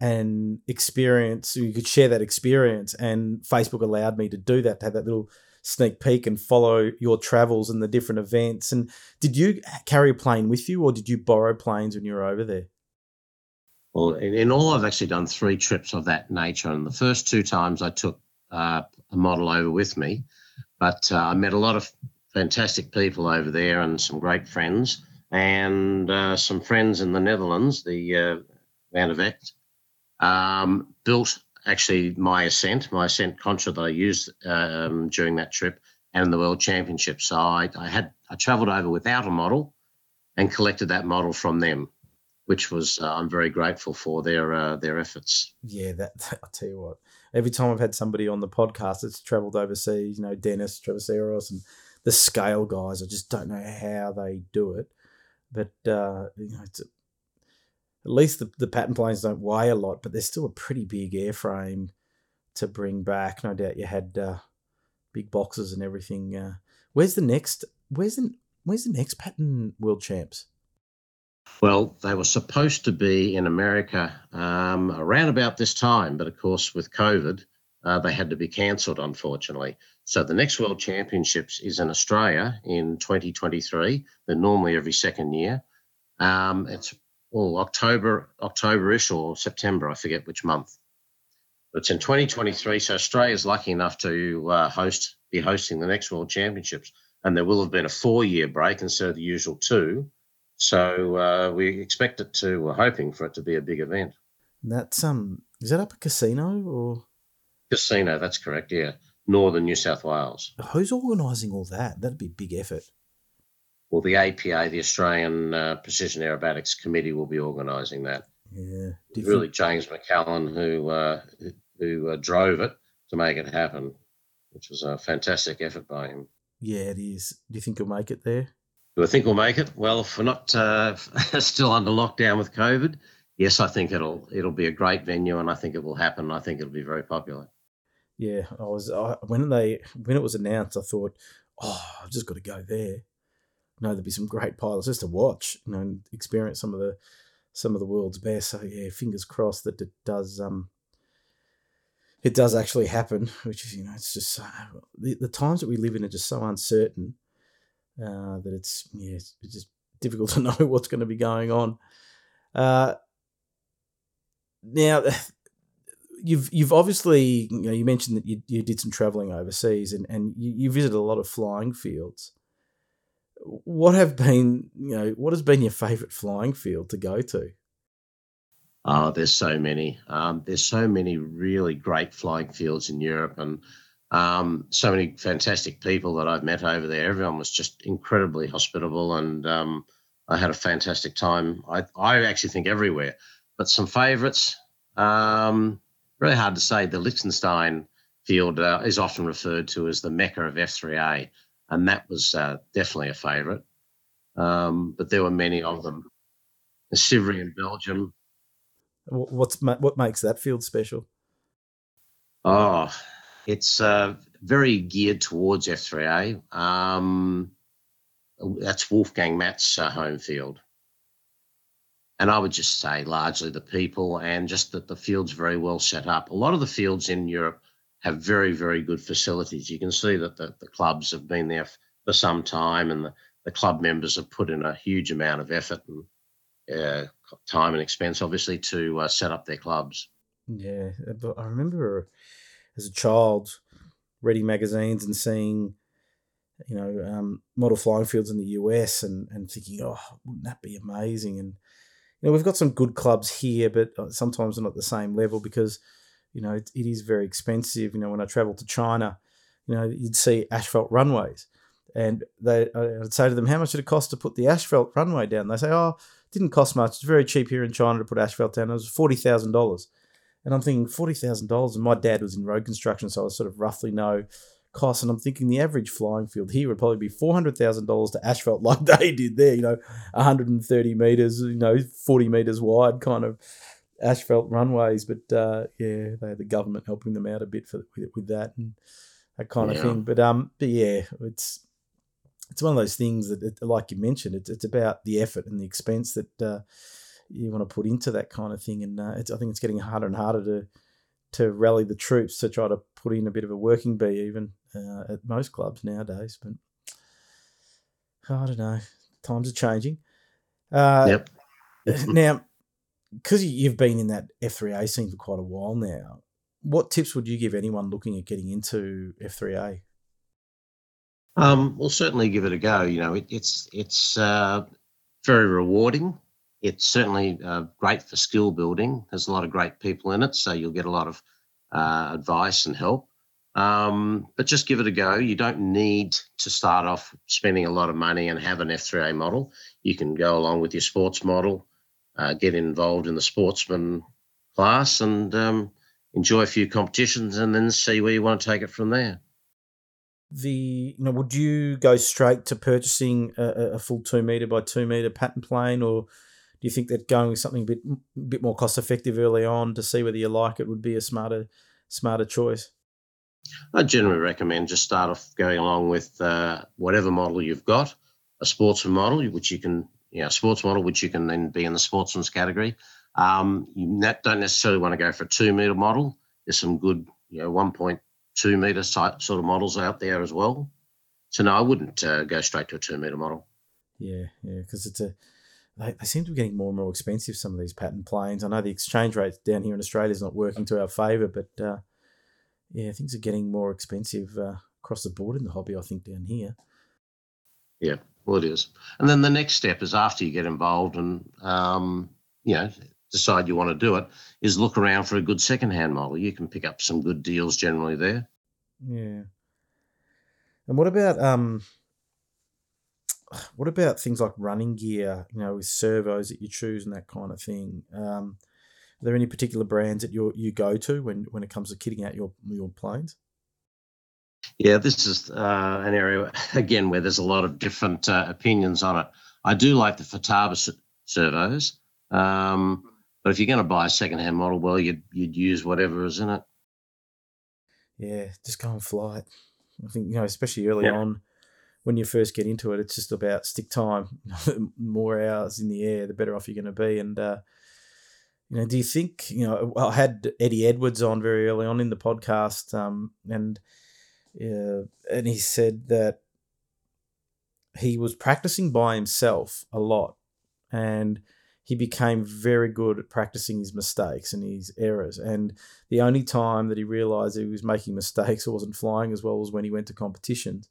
and experience. You could share that experience, and Facebook allowed me to do that to have that little sneak peek and follow your travels and the different events. And did you carry a plane with you, or did you borrow planes when you were over there? Well, in, all, I've actually done three trips of that nature. And the first two times I took uh, a model over with me, but uh, I met a lot of fantastic people over there and some great friends, and uh, some friends in the Netherlands, the uh, Van der um, built actually my ascent, my ascent contra that I used um, during that trip and the World Championship. So I, I had I travelled over without a model and collected that model from them which was uh, I'm very grateful for their uh, their efforts. Yeah, that I tell you what, every time I've had somebody on the podcast that's travelled overseas, you know, Dennis Travesaros and the scale guys, I just don't know how they do it, but uh, you know, a, at least the, the pattern planes don't weigh a lot, but they're still a pretty big airframe to bring back. No doubt you had uh, big boxes and everything. Uh, where's the next? Where's the where's the next pattern world champs? Well, they were supposed to be in America um, around about this time, but of course, with COVID, uh, they had to be cancelled, unfortunately. So the next World Championships is in Australia in 2023. They're normally every second year. Um, it's well October, October-ish or September, I forget which month. But it's in 2023. So Australia is lucky enough to uh, host, be hosting the next World Championships, and there will have been a four-year break instead of the usual two. So uh, we expect it to. We're hoping for it to be a big event. That's um, is that up a Casino or? Casino, that's correct. Yeah, northern New South Wales. Who's organising all that? That'd be a big effort. Well, the APA, the Australian uh, Precision Aerobatics Committee, will be organising that. Yeah, really. James McCallum who uh, who uh, drove it to make it happen, which was a fantastic effort by him. Yeah, it is. Do you think he'll make it there? Do I think we'll make it? Well, if we're not uh, still under lockdown with COVID, yes, I think it'll it'll be a great venue, and I think it will happen. I think it'll be very popular. Yeah, I was I, when they when it was announced, I thought, oh, I've just got to go there. You know, there'd be some great pilots just to watch, you know, and experience some of the some of the world's best. So yeah, fingers crossed that it does um it does actually happen. Which is you know, it's just the, the times that we live in are just so uncertain uh, that it's yeah, it's, just difficult to know what's going to be going on. Uh, now, you've you've obviously you know you mentioned that you, you did some traveling overseas and and you, you visited a lot of flying fields. What have been you know what has been your favourite flying field to go to? Oh, there's so many. Um, there's so many really great flying fields in Europe, and um, so many fantastic people that I've met over there. Everyone was just incredibly hospitable, and um, I had a fantastic time. I, I actually think everywhere, but some favourites. Um, really hard to say. The Liechtenstein field uh, is often referred to as the mecca of F3A, and that was uh, definitely a favourite. Um, but there were many of them. The Civry in Belgium. What's what makes that field special? Oh, it's uh, very geared towards F3A. Um, that's Wolfgang Matt's uh, home field. And I would just say largely the people and just that the field's very well set up. A lot of the fields in Europe have very, very good facilities. You can see that the, the clubs have been there for some time and the, the club members have put in a huge amount of effort and uh, time and expense, obviously, to uh, set up their clubs. Yeah, but I remember as a child reading magazines and seeing you know um, model flying fields in the US and and thinking oh wouldn't that be amazing? And you know we've got some good clubs here but uh, sometimes they're not the same level because you know it, it is very expensive. You know when I traveled to China you know you'd see asphalt runways and they I'd say to them how much did it cost to put the asphalt runway down? They say oh it didn't cost much. It's very cheap here in China to put asphalt down. It was forty thousand dollars and I'm thinking forty thousand dollars. And my dad was in road construction, so I sort of roughly know costs. And I'm thinking the average flying field here would probably be four hundred thousand dollars to asphalt, like they did there. You know, 130 meters, you know, 40 meters wide, kind of asphalt runways. But uh, yeah, they had the government helping them out a bit for with, with that and that kind yeah. of thing. But um, but yeah, it's it's one of those things that, it, like you mentioned, it's it's about the effort and the expense that. Uh, you want to put into that kind of thing. And uh, I think it's getting harder and harder to to rally the troops to try to put in a bit of a working bee even uh, at most clubs nowadays. But I don't know, times are changing. Uh, yep. now, because you've been in that F3A scene for quite a while now, what tips would you give anyone looking at getting into F3A? Um, well, certainly give it a go. You know, it, it's it's uh, very rewarding it's certainly uh, great for skill building. There's a lot of great people in it, so you'll get a lot of uh, advice and help. Um, but just give it a go. You don't need to start off spending a lot of money and have an F3A model. You can go along with your sports model, uh, get involved in the sportsman class, and um, enjoy a few competitions, and then see where you want to take it from there the you know would you go straight to purchasing a, a, full two meter by two meter pattern plane or do you think that going with something a bit a bit more cost effective early on to see whether you like it would be a smarter smarter choice? I generally recommend just start off going along with uh, whatever model you've got. a sportsman model, which you can, you know, sports model, which you can then be in the sportsman's category. Um, you don't necessarily want to go for a two meter model. There's some good, you know, 1.2 meter sort of models out there as well. So no, I wouldn't uh, go straight to a two meter model. Yeah, yeah, because it's a they, they seem to be getting more and more expensive. Some of these pattern planes. I know the exchange rate down here in Australia is not working to our favour, but uh, yeah, things are getting more expensive uh, across the board in the hobby. I think down here. Yeah, well, it is. And then the next step is after you get involved and um, you know decide you want to do it, is look around for a good second-hand model. You can pick up some good deals generally there. Yeah. And what about um, what about things like running gear? You know, with servos that you choose and that kind of thing. Um, are there any particular brands that you you go to when when it comes to kitting out your your planes? Yeah, this is uh, an area again where there's a lot of different uh, opinions on it. I do like the Futaba servos, um, but if you're going to buy a second-hand model, well, you'd you'd use whatever is in it. Yeah, just go and fly it. I think you know, especially early yeah. on, when you first get into it, it's just about stick time. more hours in the air, the better off you're going to be. And uh, you know, do you think you know? I had Eddie Edwards on very early on in the podcast, um, and uh, and he said that he was practicing by himself a lot, and he became very good at practicing his mistakes and his errors. And the only time that he realized he was making mistakes or wasn't flying as well was when he went to competitions.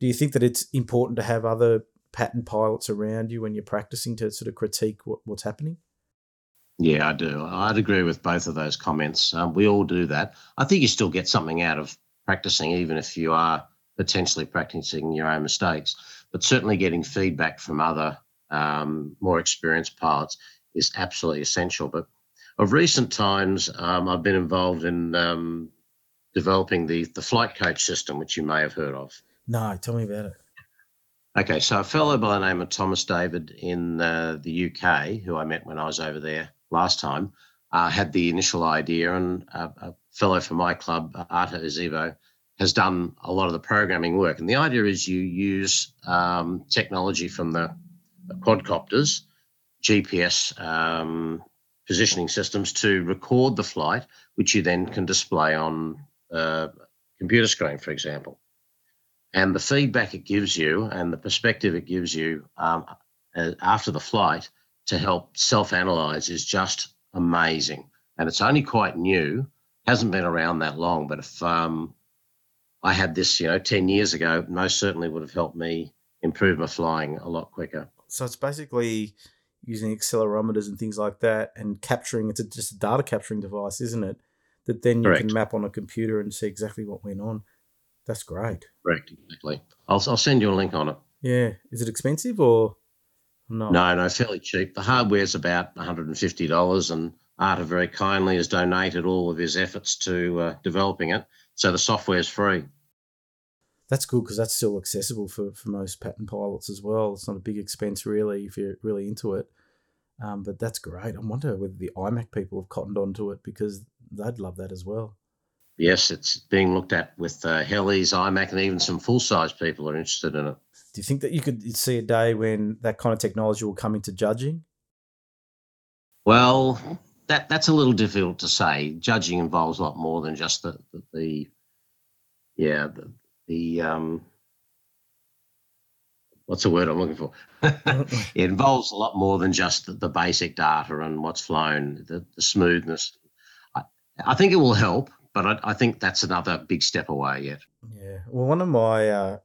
Do you think that it's important to have other pattern pilots around you when you're practicing to sort of critique what, what's happening? Yeah, I do. I'd agree with both of those comments. Um, we all do that. I think you still get something out of practicing, even if you are potentially practicing your own mistakes. But certainly getting feedback from other um, more experienced pilots is absolutely essential. But of recent times, um, I've been involved in um, developing the the flight coach system, which you may have heard of. No, tell me about it. Okay, so a fellow by the name of Thomas David in uh, the UK, who I met when I was over there last time, uh, had the initial idea, and a, a fellow from my club, Arta Azevo, has done a lot of the programming work. And the idea is you use um, technology from the, the quadcopters, GPS um, positioning systems to record the flight, which you then can display on a computer screen, for example. And the feedback it gives you and the perspective it gives you um, after the flight to help self analyze is just amazing. And it's only quite new, hasn't been around that long. But if um, I had this, you know, 10 years ago, most certainly would have helped me improve my flying a lot quicker. So it's basically using accelerometers and things like that and capturing it's just a data capturing device, isn't it? That then you Correct. can map on a computer and see exactly what went on. That's great. Correct, exactly. I'll, I'll send you a link on it. Yeah. Is it expensive or no? No, no, fairly cheap. The hardware's about $150 and Arta very kindly has donated all of his efforts to uh, developing it. So the software is free. That's good because that's still accessible for, for most pattern pilots as well. It's not a big expense really if you're really into it. Um, but that's great. I wonder whether the IMAC people have cottoned onto it because they'd love that as well yes, it's being looked at with uh, Helis, IMAC, and even some full size people are interested in it. Do you think that you could see a day when that kind of technology will come into judging? Well, that that's a little difficult to say. Judging involves a lot more than just the the, the yeah the, the um what's the word I'm looking for? it involves a lot more than just the, the basic data and what's flown, the, the smoothness. I, I think it will help but I, I, think that's another big step away yet. Yeah. Well, one of my uh,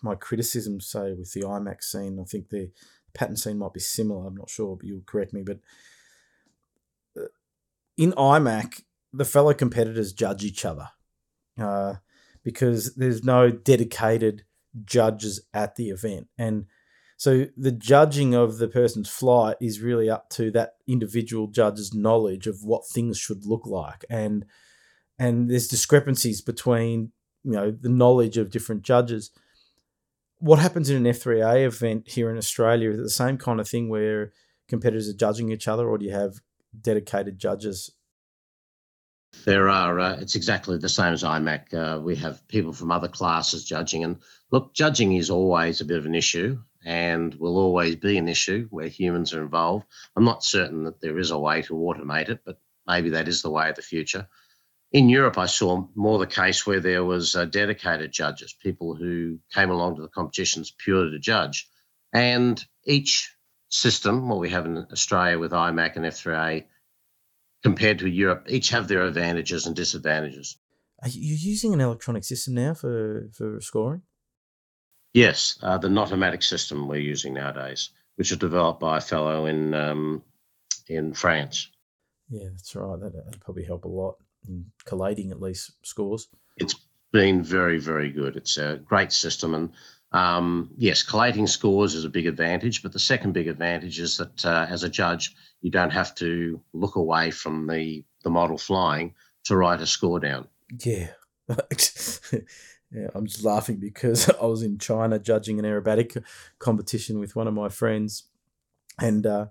my criticisms, say, with the IMAC scene, I think the pattern scene might be similar. I'm not sure, but you'll correct me. But uh, in IMAC, the fellow competitors judge each other uh, because there's no dedicated judges at the event, and so the judging of the person's flight is really up to that individual judge's knowledge of what things should look like and and there's discrepancies between you know the knowledge of different judges. What happens in an F3A event here in Australia is it the same kind of thing where competitors are judging each other, or do you have dedicated judges? There are. Uh, it's exactly the same as IMAC. Uh, we have people from other classes judging, and look, judging is always a bit of an issue, and will always be an issue where humans are involved. I'm not certain that there is a way to automate it, but maybe that is the way of the future. In Europe, I saw more the case where there was uh, dedicated judges, people who came along to the competitions purely to judge, and each system, what we have in Australia with IMAC and F3A, compared to Europe, each have their advantages and disadvantages. Are you using an electronic system now for, for scoring? Yes, uh, the Notaumatic system we're using nowadays, which was developed by a fellow in um, in France. Yeah, that's right. That, would probably help a lot collating at least scores. It's been very, very good. It's a great system, and um, yes, collating scores is a big advantage. But the second big advantage is that uh, as a judge, you don't have to look away from the the model flying to write a score down. Yeah. yeah, I'm just laughing because I was in China judging an aerobatic competition with one of my friends, and uh,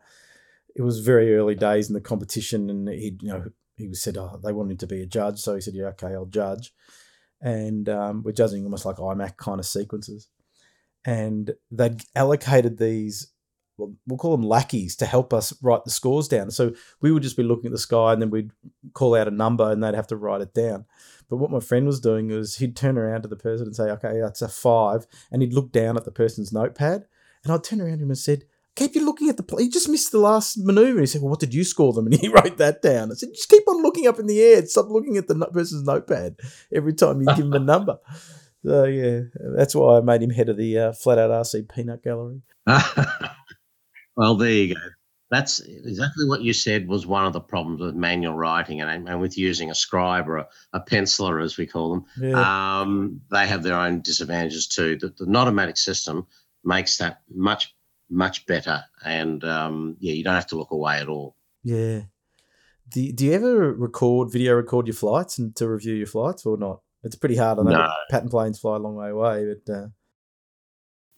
it was very early days in the competition, and he'd you know, he said oh, they wanted him to be a judge, so he said, "Yeah, okay, I'll judge." And um, we're judging almost like IMAC kind of sequences, and they'd allocated these. Well, we'll call them lackeys to help us write the scores down. So we would just be looking at the sky, and then we'd call out a number, and they'd have to write it down. But what my friend was doing was he'd turn around to the person and say, "Okay, that's a five. and he'd look down at the person's notepad, and I'd turn around to him and said, keep you looking at the play. He just missed the last maneuver. He said, Well, what did you score them? And he wrote that down. I said, Just keep on looking up in the air. Stop looking at the person's notepad every time you give him a number. So, yeah, that's why I made him head of the uh, Flat Out RC Peanut Gallery. well, there you go. That's exactly what you said was one of the problems with manual writing and, and with using a scribe or a, a penciler, as we call them. Yeah. Um, they have their own disadvantages too. The, the Notaumatic system makes that much much better. And um, yeah, you don't have to look away at all. Yeah. Do, do you ever record, video record your flights and to review your flights or not? It's pretty hard. I know no. pattern planes fly a long way away, but. Uh...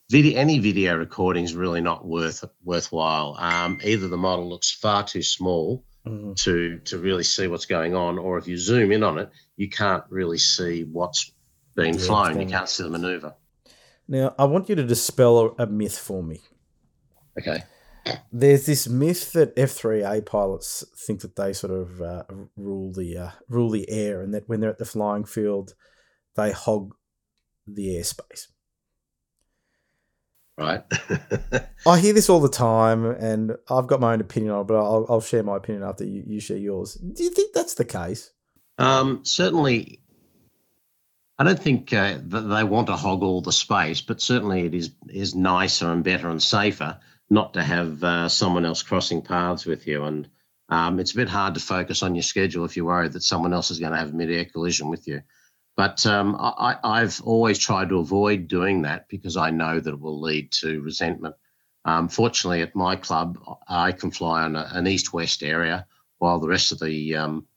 Video, any video recording is really not worth worthwhile. Um, either the model looks far too small mm. to to really see what's going on, or if you zoom in on it, you can't really see what's being yeah, flown. You can't see the maneuver. Now, I want you to dispel a, a myth for me. Okay. There's this myth that F3A pilots think that they sort of uh, rule the uh, rule the air, and that when they're at the flying field, they hog the airspace. Right. I hear this all the time, and I've got my own opinion on it, but I'll, I'll share my opinion after you, you share yours. Do you think that's the case? Um, certainly, I don't think uh, that they want to hog all the space, but certainly it is is nicer and better and safer not to have uh, someone else crossing paths with you. And um, it's a bit hard to focus on your schedule if you're worried that someone else is going to have a mid-air collision with you. But um, I, I've always tried to avoid doing that because I know that it will lead to resentment. Um, fortunately, at my club, I can fly on a, an east-west area, while the rest of the um,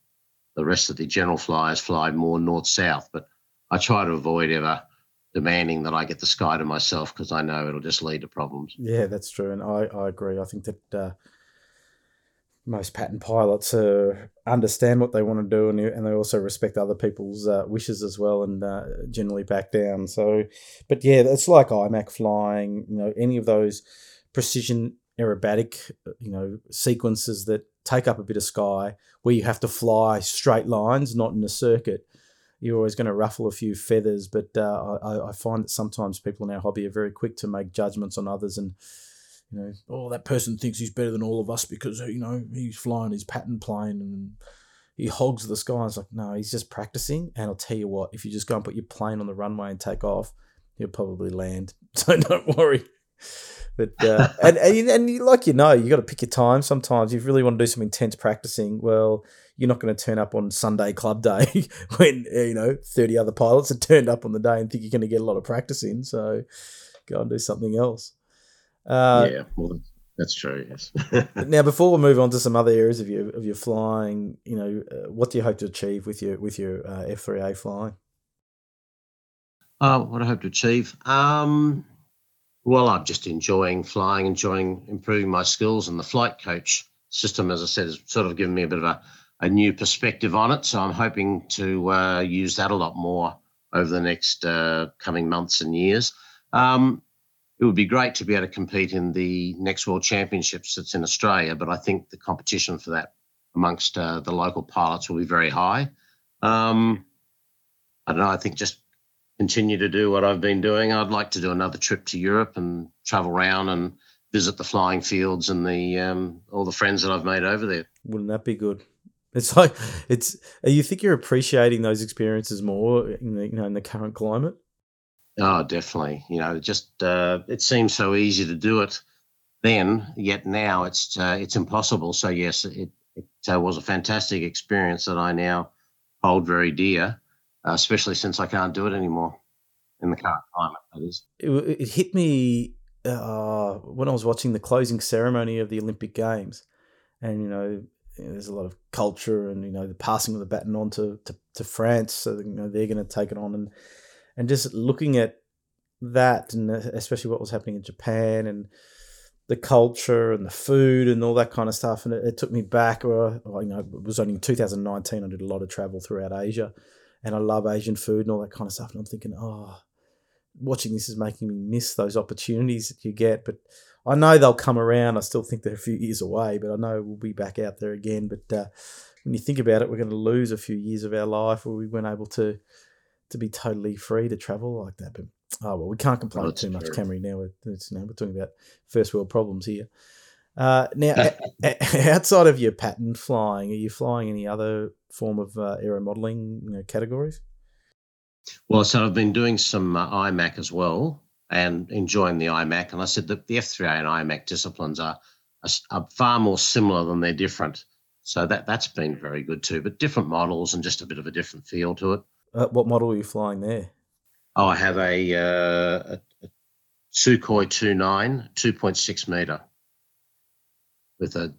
the rest of the general flyers fly more north-south. But I try to avoid ever demanding that I get the sky to myself because I know it'll just lead to problems. Yeah, that's true, and I, I agree. I think that uh, most pattern pilots uh, understand what they want to do, and and they also respect other people's uh, wishes as well, and uh, generally back down. So, but yeah, it's like IMAC flying. You know, any of those precision aerobatic, you know, sequences that take up a bit of sky where you have to fly straight lines, not in a circuit you're always going to ruffle a few feathers. But uh, I, I, find that sometimes people in our hobby are very quick to make judgments on others and, you know, oh, that person thinks he's better than all of us because, you know, he's flying his pattern plane and he hogs the sky. It's like, no, he's just practicing. And I'll tell you what, if you just go and put your plane on the runway and take off, you'll probably land. So don't worry. But uh, and, and and like you know, you got to pick your time. Sometimes if you really want to do some intense practicing, well, you're not going to turn up on Sunday club day when you know thirty other pilots have turned up on the day and think you're going to get a lot of practice in. So go and do something else. Uh, yeah, well, that's true. Yes. now, before we move on to some other areas of your of your flying, you know, uh, what do you hope to achieve with your with your uh, F three A flying? Uh, what I hope to achieve. Um, well, I'm just enjoying flying, enjoying improving my skills, and the flight coach system, as I said, has sort of given me a bit of a, a new perspective on it. So I'm hoping to uh, use that a lot more over the next uh, coming months and years. Um, it would be great to be able to compete in the next World Championships that's in Australia, but I think the competition for that amongst uh, the local pilots will be very high. Um, I don't know. I think just continue to do what I've been doing. I'd like to do another trip to Europe and travel around and visit the flying fields and the um, all the friends that I've made over there. Wouldn't that be good? It's like it's. You think you're appreciating those experiences more, in the, you know, in the current climate? Oh, definitely. You know, just uh, it seems so easy to do it then, yet now it's uh, it's impossible. So yes, it it uh, was a fantastic experience that I now hold very dear, uh, especially since I can't do it anymore in the current climate. That is. It, it hit me uh, when I was watching the closing ceremony of the Olympic Games, and you know, there's a lot of culture and you know the passing of the baton on to, to, to France, so you know they're going to take it on, and and just looking at that, and especially what was happening in Japan and the culture and the food and all that kind of stuff, and it, it took me back. Or you know, it was only in 2019. I did a lot of travel throughout Asia, and I love Asian food and all that kind of stuff. And I'm thinking, oh, watching this is making me miss those opportunities that you get. But I know they'll come around. I still think they're a few years away, but I know we'll be back out there again. But uh, when you think about it, we're going to lose a few years of our life where we weren't able to to be totally free to travel like that. But oh well, we can't complain too much, Camry. Now we're, know, we're talking about first world problems here. Uh, now, outside of your pattern flying, are you flying any other form of uh, aero modeling you know, categories? Well, so I've been doing some uh, IMAC as well and enjoying the IMAC. And I said that the F3A and IMAC disciplines are, are, are, far more similar than they're different. So that, that's been very good too, but different models and just a bit of a different feel to it. Uh, what model are you flying there? Oh, I have a, uh, a, a Sukhoi 29, 2.6 meter with a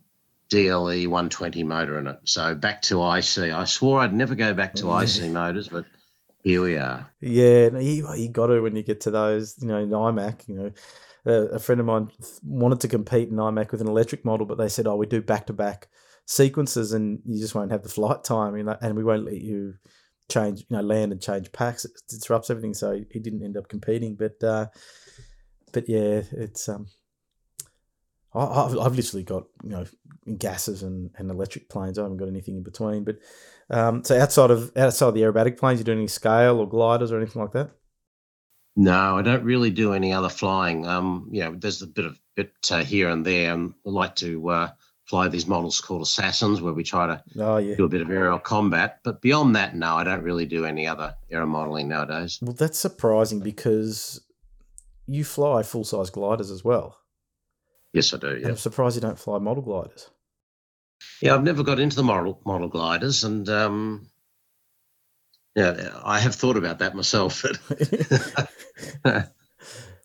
DLE 120 motor in it. So back to IC. I swore I'd never go back to IC motors, but here we are. Yeah, you, you got to when you get to those, you know, in IMAC, you know. Uh, a friend of mine wanted to compete in IMAC with an electric model, but they said, "Oh, we do back to back sequences, and you just won't have the flight time, you know, and we won't let you change, you know, land and change packs. It disrupts everything." So he didn't end up competing, but uh, but yeah, it's um, I, have literally got you know gases and, and electric planes. I haven't got anything in between. But um, so outside of outside of the aerobatic planes, you doing any scale or gliders or anything like that? No, I don't really do any other flying. Um, you know, there's a bit of bit uh, here and there. And I like to uh, fly these models called assassins, where we try to oh, yeah. do a bit of aerial combat. But beyond that, no, I don't really do any other aero modeling nowadays. Well, that's surprising because you fly full size gliders as well. Yes, I do. Yeah. I'm surprised you don't fly model gliders. Yeah, I've never got into the model model gliders, and um, yeah, I have thought about that myself.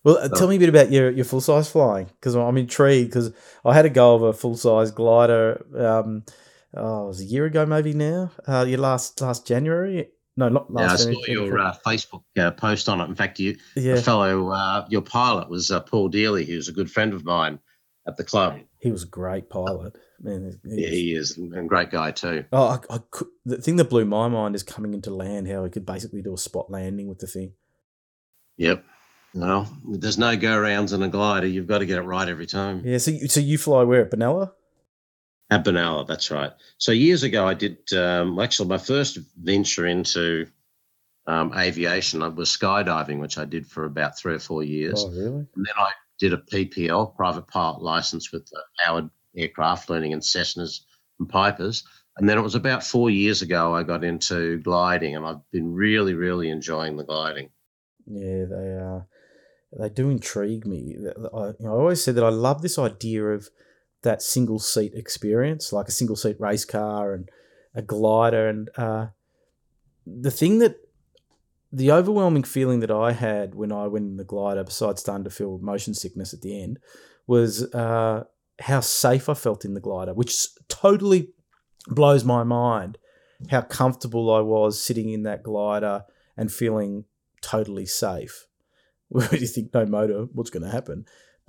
well, uh, tell me a bit about your, your full size flying because I'm intrigued because I had a go of a full size glider. Um, oh, it was a year ago, maybe now. Uh, your last last January. No, not last. Yeah, I saw your uh, Facebook uh, post on it. In fact, you, yeah. a fellow, uh, your pilot was uh, Paul Dealey, who's a good friend of mine at the club. He was a great pilot. Man, he yeah, he is, and great guy too. Oh, I, I could, the thing that blew my mind is coming into land, how he could basically do a spot landing with the thing. Yep. Well, there's no go rounds in a glider. You've got to get it right every time. Yeah. So, you, so you fly where at Benalla? At Benalla, that's right. So years ago, I did um, actually my first venture into um, aviation. I was skydiving, which I did for about three or four years. Oh, really? And then I did a PPL, private pilot license with Howard Aircraft, learning in Cessnas and Pipers. And then it was about four years ago I got into gliding, and I've been really, really enjoying the gliding. Yeah, they are. Uh, they do intrigue me. I, you know, I always said that I love this idea of that single seat experience, like a single seat race car and a glider. And uh, the thing that the overwhelming feeling that I had when I went in the glider, besides starting to feel motion sickness at the end, was uh, how safe I felt in the glider, which totally blows my mind. How comfortable I was sitting in that glider and feeling totally safe. Where you think no motor? What's going to happen?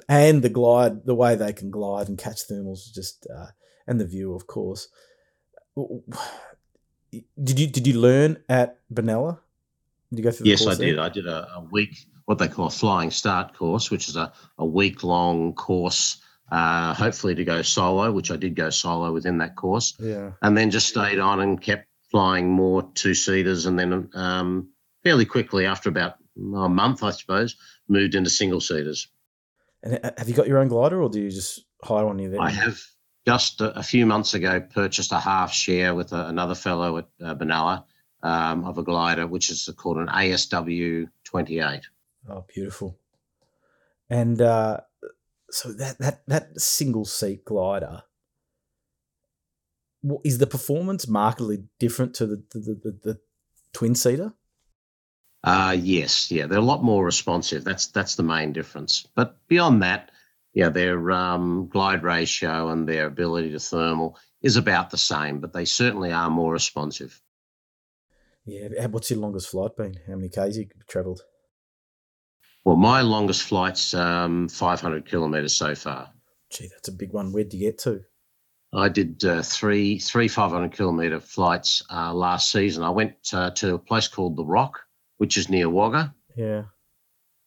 And the glide, the way they can glide and catch thermals, just uh, and the view, of course. did you did you learn at Benalla? Did you go through? yes, I did. I did a, a, week, what they call a flying start course, which is a, a week long course. Uh, hopefully to go solo, which I did go solo within that course. Yeah. And then just stayed on and kept flying more two seaters, and then um, fairly quickly after about a month, I suppose, moved into single seaters. And have you got your own glider, or do you just hire one? You there? I have just a, a, few months ago purchased a half share with a, another fellow at uh, Benalla um, of a glider, which is called an ASW 28. Oh, beautiful. And uh, so that, that, that single seat glider, is the performance markedly different to the, the, the, the twin seater? Uh, yes, yeah, they're a lot more responsive. That's that's the main difference. But beyond that, yeah, their um, glide ratio and their ability to thermal is about the same, but they certainly are more responsive. Yeah, what's your longest flight been? How many k's you travelled? Well, my longest flight's um, 500 kilometres so far. Gee, that's a big one. Where'd you get to? I did uh, three three 500 kilometre flights uh, last season. I went uh, to a place called The Rock, which is near Wagga. Yeah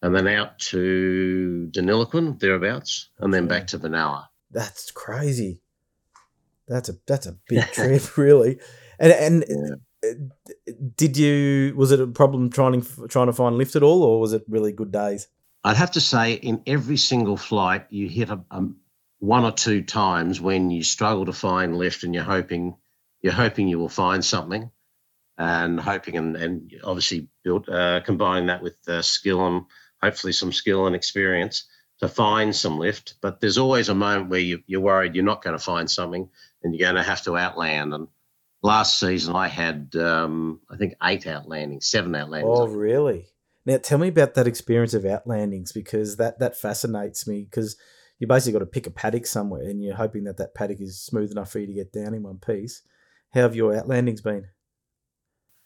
and then out to Deniliquin, thereabouts, and then back to Benalla. That's crazy. That's a that's a big trip, really. And and yeah. Did you was it a problem trying trying to find lift at all, or was it really good days? I'd have to say, in every single flight, you hit a, a one or two times when you struggle to find lift, and you're hoping you're hoping you will find something, and hoping and and obviously build uh, combining that with uh, skill and hopefully some skill and experience to find some lift. But there's always a moment where you, you're worried you're not going to find something and you're going to have to outland. And last season I had, um, I think, eight outlandings, seven outlandings. Oh, really? Now tell me about that experience of outlandings because that that fascinates me because you basically got to pick a paddock somewhere and you're hoping that that paddock is smooth enough for you to get down in one piece. How have your outlandings been?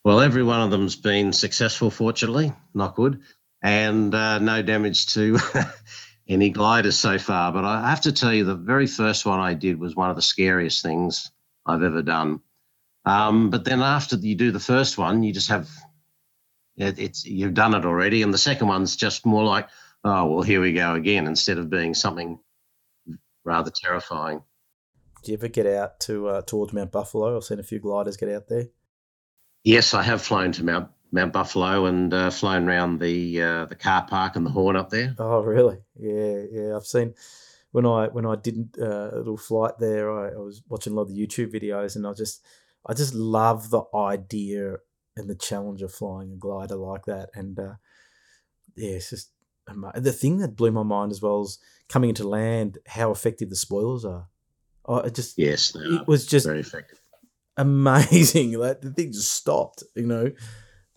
Well, every one of them's been successful, fortunately, not good and uh, no damage to any gliders so far. But I have to tell you, the very first one I did was one of the scariest things I've ever done. Um, but then after you do the first one, you just have it, it's you've done it already, and the second one's just more like, oh well, here we go again, instead of being something rather terrifying. Do you ever get out to uh, towards Mount Buffalo? I've seen a few gliders get out there. Yes, I have flown to Mount Mount Buffalo and uh, flown around the uh, the car park and the Horn up there. Oh, really? Yeah, yeah. I've seen when I when I did uh, a little flight there. I, I, was watching a lot of the YouTube videos, and I just I just love the idea and the challenge of flying a glider like that. And uh, yeah, it's just the thing that blew my mind as well is coming into land how effective the spoilers are. Oh, it just yes, it was just very effective, amazing. Like the thing just stopped, you know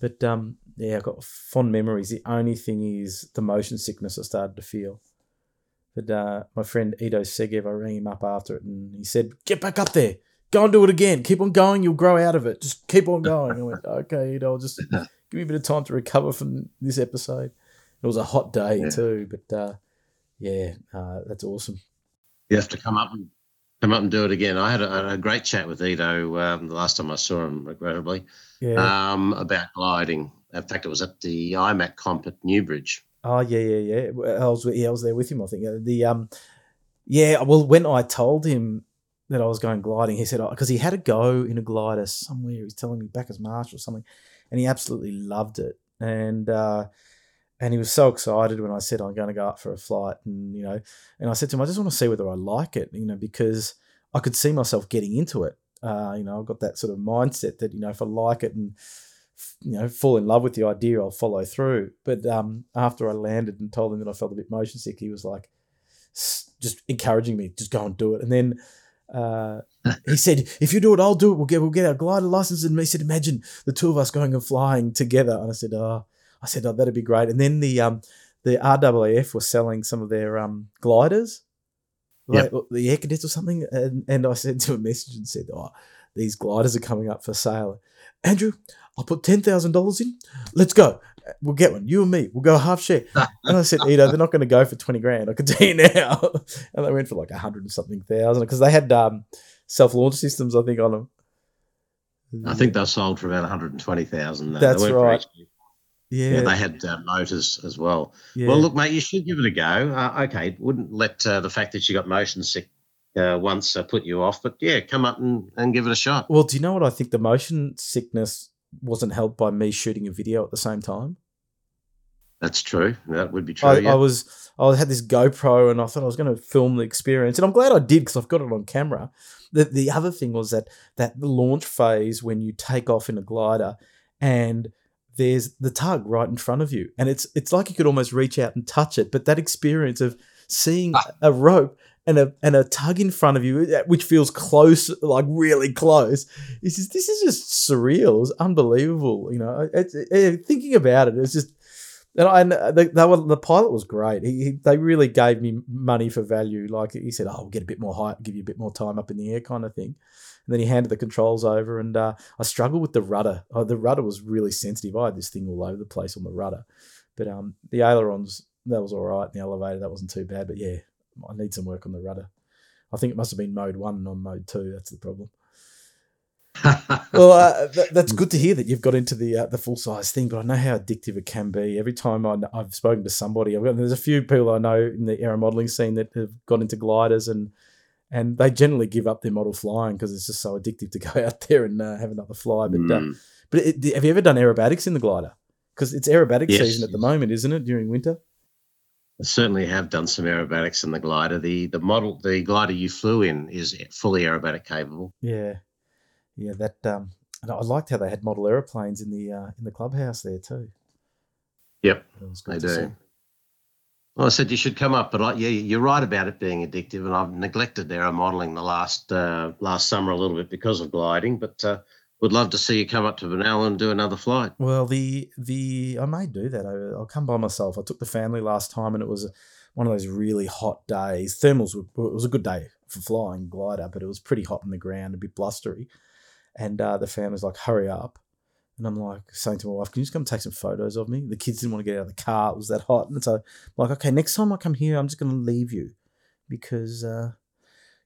but um, yeah, I've got fond memories. The only thing is the motion sickness I started to feel. But uh, my friend Ido Segev, I rang him up after it and he said, Get back up there. Go and do it again. Keep on going. You'll grow out of it. Just keep on going. I went, Okay, Ido, I'll just give me a bit of time to recover from this episode. It was a hot day yeah. too, but uh, yeah, uh, that's awesome. You have to come up and come up and do it again. I had a, a great chat with Ido um, the last time I saw him, regrettably, yeah. um, about gliding. In fact, it was at the IMAC comp at Newbridge. Oh yeah, yeah, yeah. I was yeah, I was there with him. I think the um, yeah. Well, when I told him that I was going gliding, he said because oh, he had a go in a glider somewhere. He was telling me back as March or something, and he absolutely loved it. And uh, and he was so excited when I said I'm going to go up for a flight, and you know, and I said to him, I just want to see whether I like it, you know, because I could see myself getting into it. Uh, you know, I've got that sort of mindset that you know if I like it and you know fall in love with the idea, I'll follow through. But um, after I landed and told him that I felt a bit motion sick, he was like just encouraging me, just go and do it. And then uh, he said, "If you do it, I'll do it. We'll get we'll get our glider license." And he said, "Imagine the two of us going and flying together." And I said, "Oh, I said, oh, that'd be great." And then the um, the RAAF was selling some of their um, gliders like yep. the air cadets or something. And, and I sent him a message and said, Oh, these gliders are coming up for sale. Andrew, I'll put $10,000 in. Let's go. We'll get one. You and me. We'll go half share. and I said, Ido, they're not going to go for 20 grand. I can tell you now. and they went for like a hundred and something thousand because they had um, self launch systems, I think, on them. I think they sold for about 120,000. That's they right. Yeah, Yeah, they had uh, motors as well. yeah. Well, look, mate, you should give it a go. Uh, okay, wouldn't let uh, the fact that you got motion sick uh, once uh, put you off, but yeah, come up and, and give it a shot. Well, do you know what I think? The motion sickness wasn't helped by me shooting a video at the same time. That's true. That would be true. I, yeah. I was I had this GoPro and I thought I was going to film the experience, and I'm glad I did because I've got it on camera. The the other thing was that that the launch phase when you take off in a glider, and there's the tug right in front of you, and it's it's like you could almost reach out and touch it. But that experience of seeing Ah. a rope and a and a tug in front of you, uh, which feels close, like really close, it's just this is just surreal. It's unbelievable. You know, it, thinking about it, it's just. And, I, and the, they were, the pilot was great. He, he, they really gave me money for value. Like he said, "Oh, we'll get a bit more height, give you a bit more time up in the air," kind of thing. And then he handed the controls over, and uh, I struggled with the rudder. Oh, the rudder was really sensitive. I had this thing all over the place on the rudder, but um, the ailerons that was all right. The elevator that wasn't too bad, but yeah, I need some work on the rudder. I think it must have been mode one on mode two. That's the problem. Well, uh, th- that's good to hear that you've got into the uh, the full size thing, but I know how addictive it can be. Every time I, have spoken to somebody, I've got, there's a few people I know in the aero modeling scene that have got into gliders, and and they generally give up their model flying because it's just so addictive to go out there and uh, have another fly. But uh, Mm. but it, have you ever done aerobatics in the glider? Because it's aerobatic Yes. season at the moment, isn't it? During winter. I certainly have done some aerobatics in the glider. The the model, the glider you flew in, is fully aerobatic capable. Yeah, yeah. That um, and I liked how they had model aeroplanes in the uh, in the clubhouse there too. Yep, That was they to see. do. Well, I said you should come up, but I, yeah, you're right about it being addictive, and I've neglected aero modelling the last uh, last summer a little bit because of gliding. But uh, would love to see you come up to Benalla and do another flight. Well, the the I may do that. I, I'll come by myself. I took the family last time, and it was one of those really hot days. Thermals were it was a good day for flying glider, but it was pretty hot on the ground, a bit blustery. And uh, the family's like, "Hurry up!" And I'm like saying to my wife, "Can you just come take some photos of me?" The kids didn't want to get out of the car; it was that hot. And so I'm like, "Okay, next time I come here, I'm just going to leave you because." Uh,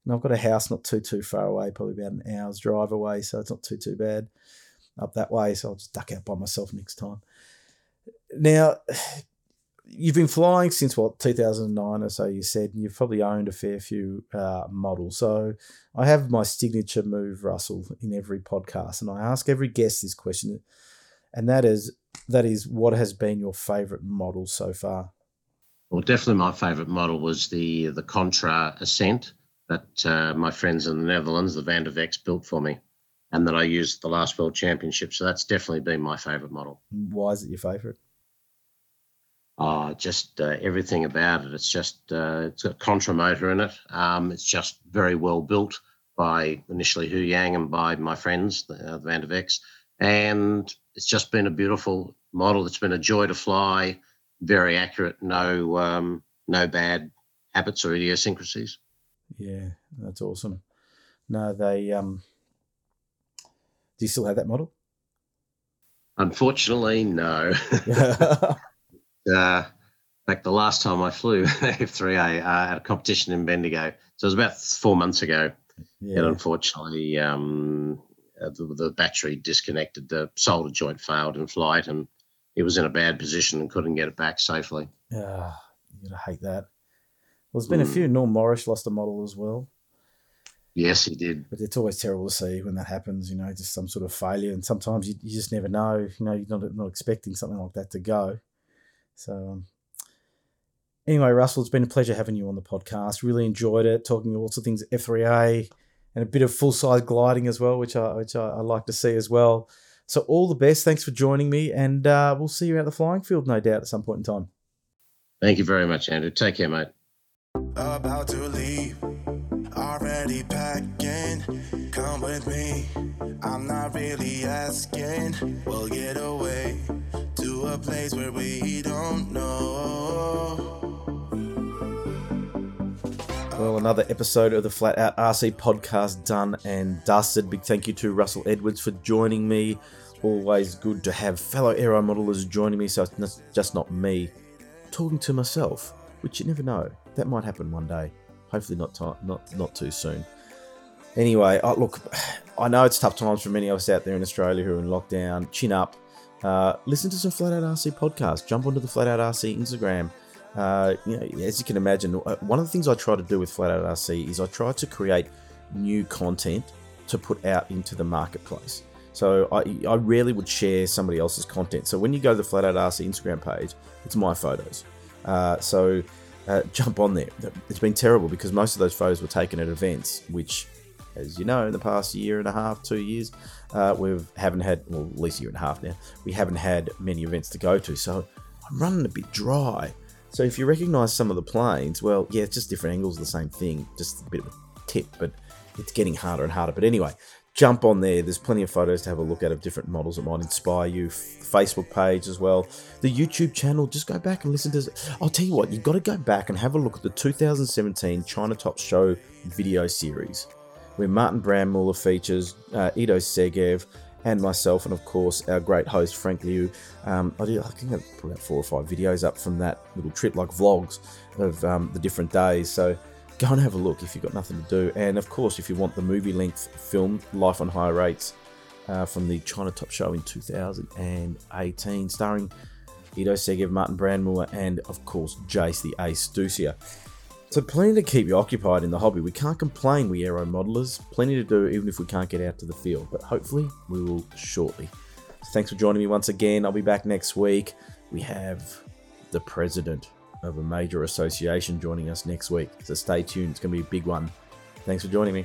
and I've got a house not too too far away, probably about an hour's drive away, so it's not too too bad up that way. So I'll just duck out by myself next time. Now, you've been flying since what 2009 or so. You said and you've probably owned a fair few uh, models. So I have my signature move, Russell, in every podcast, and I ask every guest this question, and that is that is what has been your favourite model so far? Well, definitely my favourite model was the the Contra Ascent that uh, my friends in the Netherlands, the Van der Vex, built for me, and that I used the last World Championship. So that's definitely been my favourite model. Why is it your favourite? Oh, just uh, everything about it. It's just uh, it's got a contra motor in it. Um, it's just very well built by initially Hu Yang and by my friends, the, uh, the Van der Vex, and it's just been a beautiful model. It's been a joy to fly. Very accurate. No um, no bad habits or idiosyncrasies. Yeah, that's awesome. No, they um. Do you still have that model? Unfortunately, no. uh, fact, the last time I flew F3A uh, at a competition in Bendigo, so it was about four months ago. And unfortunately, um, uh, the, the battery disconnected, the solder joint failed in flight, and it was in a bad position and couldn't get it back safely. Ah, you're gonna hate that. Well, there's been a Mm. few. Norm Morris lost a model as well, Yes, he did. but it's always terrible to see when that happens. You know, just some sort of failure, and sometimes you, you just never know. You know, you're not not expecting something like that to go. So, um, anyway, Russell, it's been a pleasure having you on the podcast. Really enjoyed it, talking all sorts of things F3A and a bit of full size gliding as well, which I which I, I like to see as well. So, all the best. Thanks for joining me, and uh, we'll see you out the flying field, no doubt, at some point in time. Thank you very much, Andrew. Take care, mate. About to leave, already packing. Come with me, I'm not really asking. We'll get away to a place where we don't know. Well, another episode of the Flat Out RC podcast done and dusted. Big thank you to Russell Edwards for joining me. Always good to have fellow aero modelers joining me, so it's just not me talking to myself, which you never know. That might happen one day. Hopefully, not not not too soon. Anyway, I, look, I know it's tough times for many of us out there in Australia who are in lockdown. Chin up. Uh, listen to some Flat Out RC podcast. Jump onto the Flat Out RC Instagram. Uh, you know, as you can imagine, uh, one of the things I try to do with Flat Out RC is I try to create new content to put out into the marketplace. So I, I rarely would share somebody else's content. So when you go to the Flat Out RC Instagram page, it's my photos. Uh, so uh, jump on there. It's been terrible because most of those photos were taken at events, which, as you know, in the past year and a half, two years, uh, we haven't had, well, at least a year and a half now, we haven't had many events to go to. So I'm running a bit dry. So if you recognize some of the planes, well, yeah, it's just different angles the same thing, just a bit of a tip, but it's getting harder and harder. But anyway, jump on there. There's plenty of photos to have a look at of different models that might inspire you. Facebook page as well. The YouTube channel, just go back and listen to. I'll tell you what, you've got to go back and have a look at the 2017 China Top Show video series, where Martin Brandmuller features uh, Ido Segev and myself, and of course our great host Frank Liu. Um, I, did, I think I put about four or five videos up from that little trip, like vlogs of um, the different days. So go and have a look if you've got nothing to do. And of course, if you want the movie length film, Life on Higher Rates, uh, from the China Top Show in 2018, starring Ido Segev, Martin Brandmuller, and of course, Jase the Ace Dussia. So, plenty to keep you occupied in the hobby. We can't complain, we aero modelers. Plenty to do, even if we can't get out to the field. But hopefully, we will shortly. Thanks for joining me once again. I'll be back next week. We have the president of a major association joining us next week. So stay tuned. It's going to be a big one. Thanks for joining me.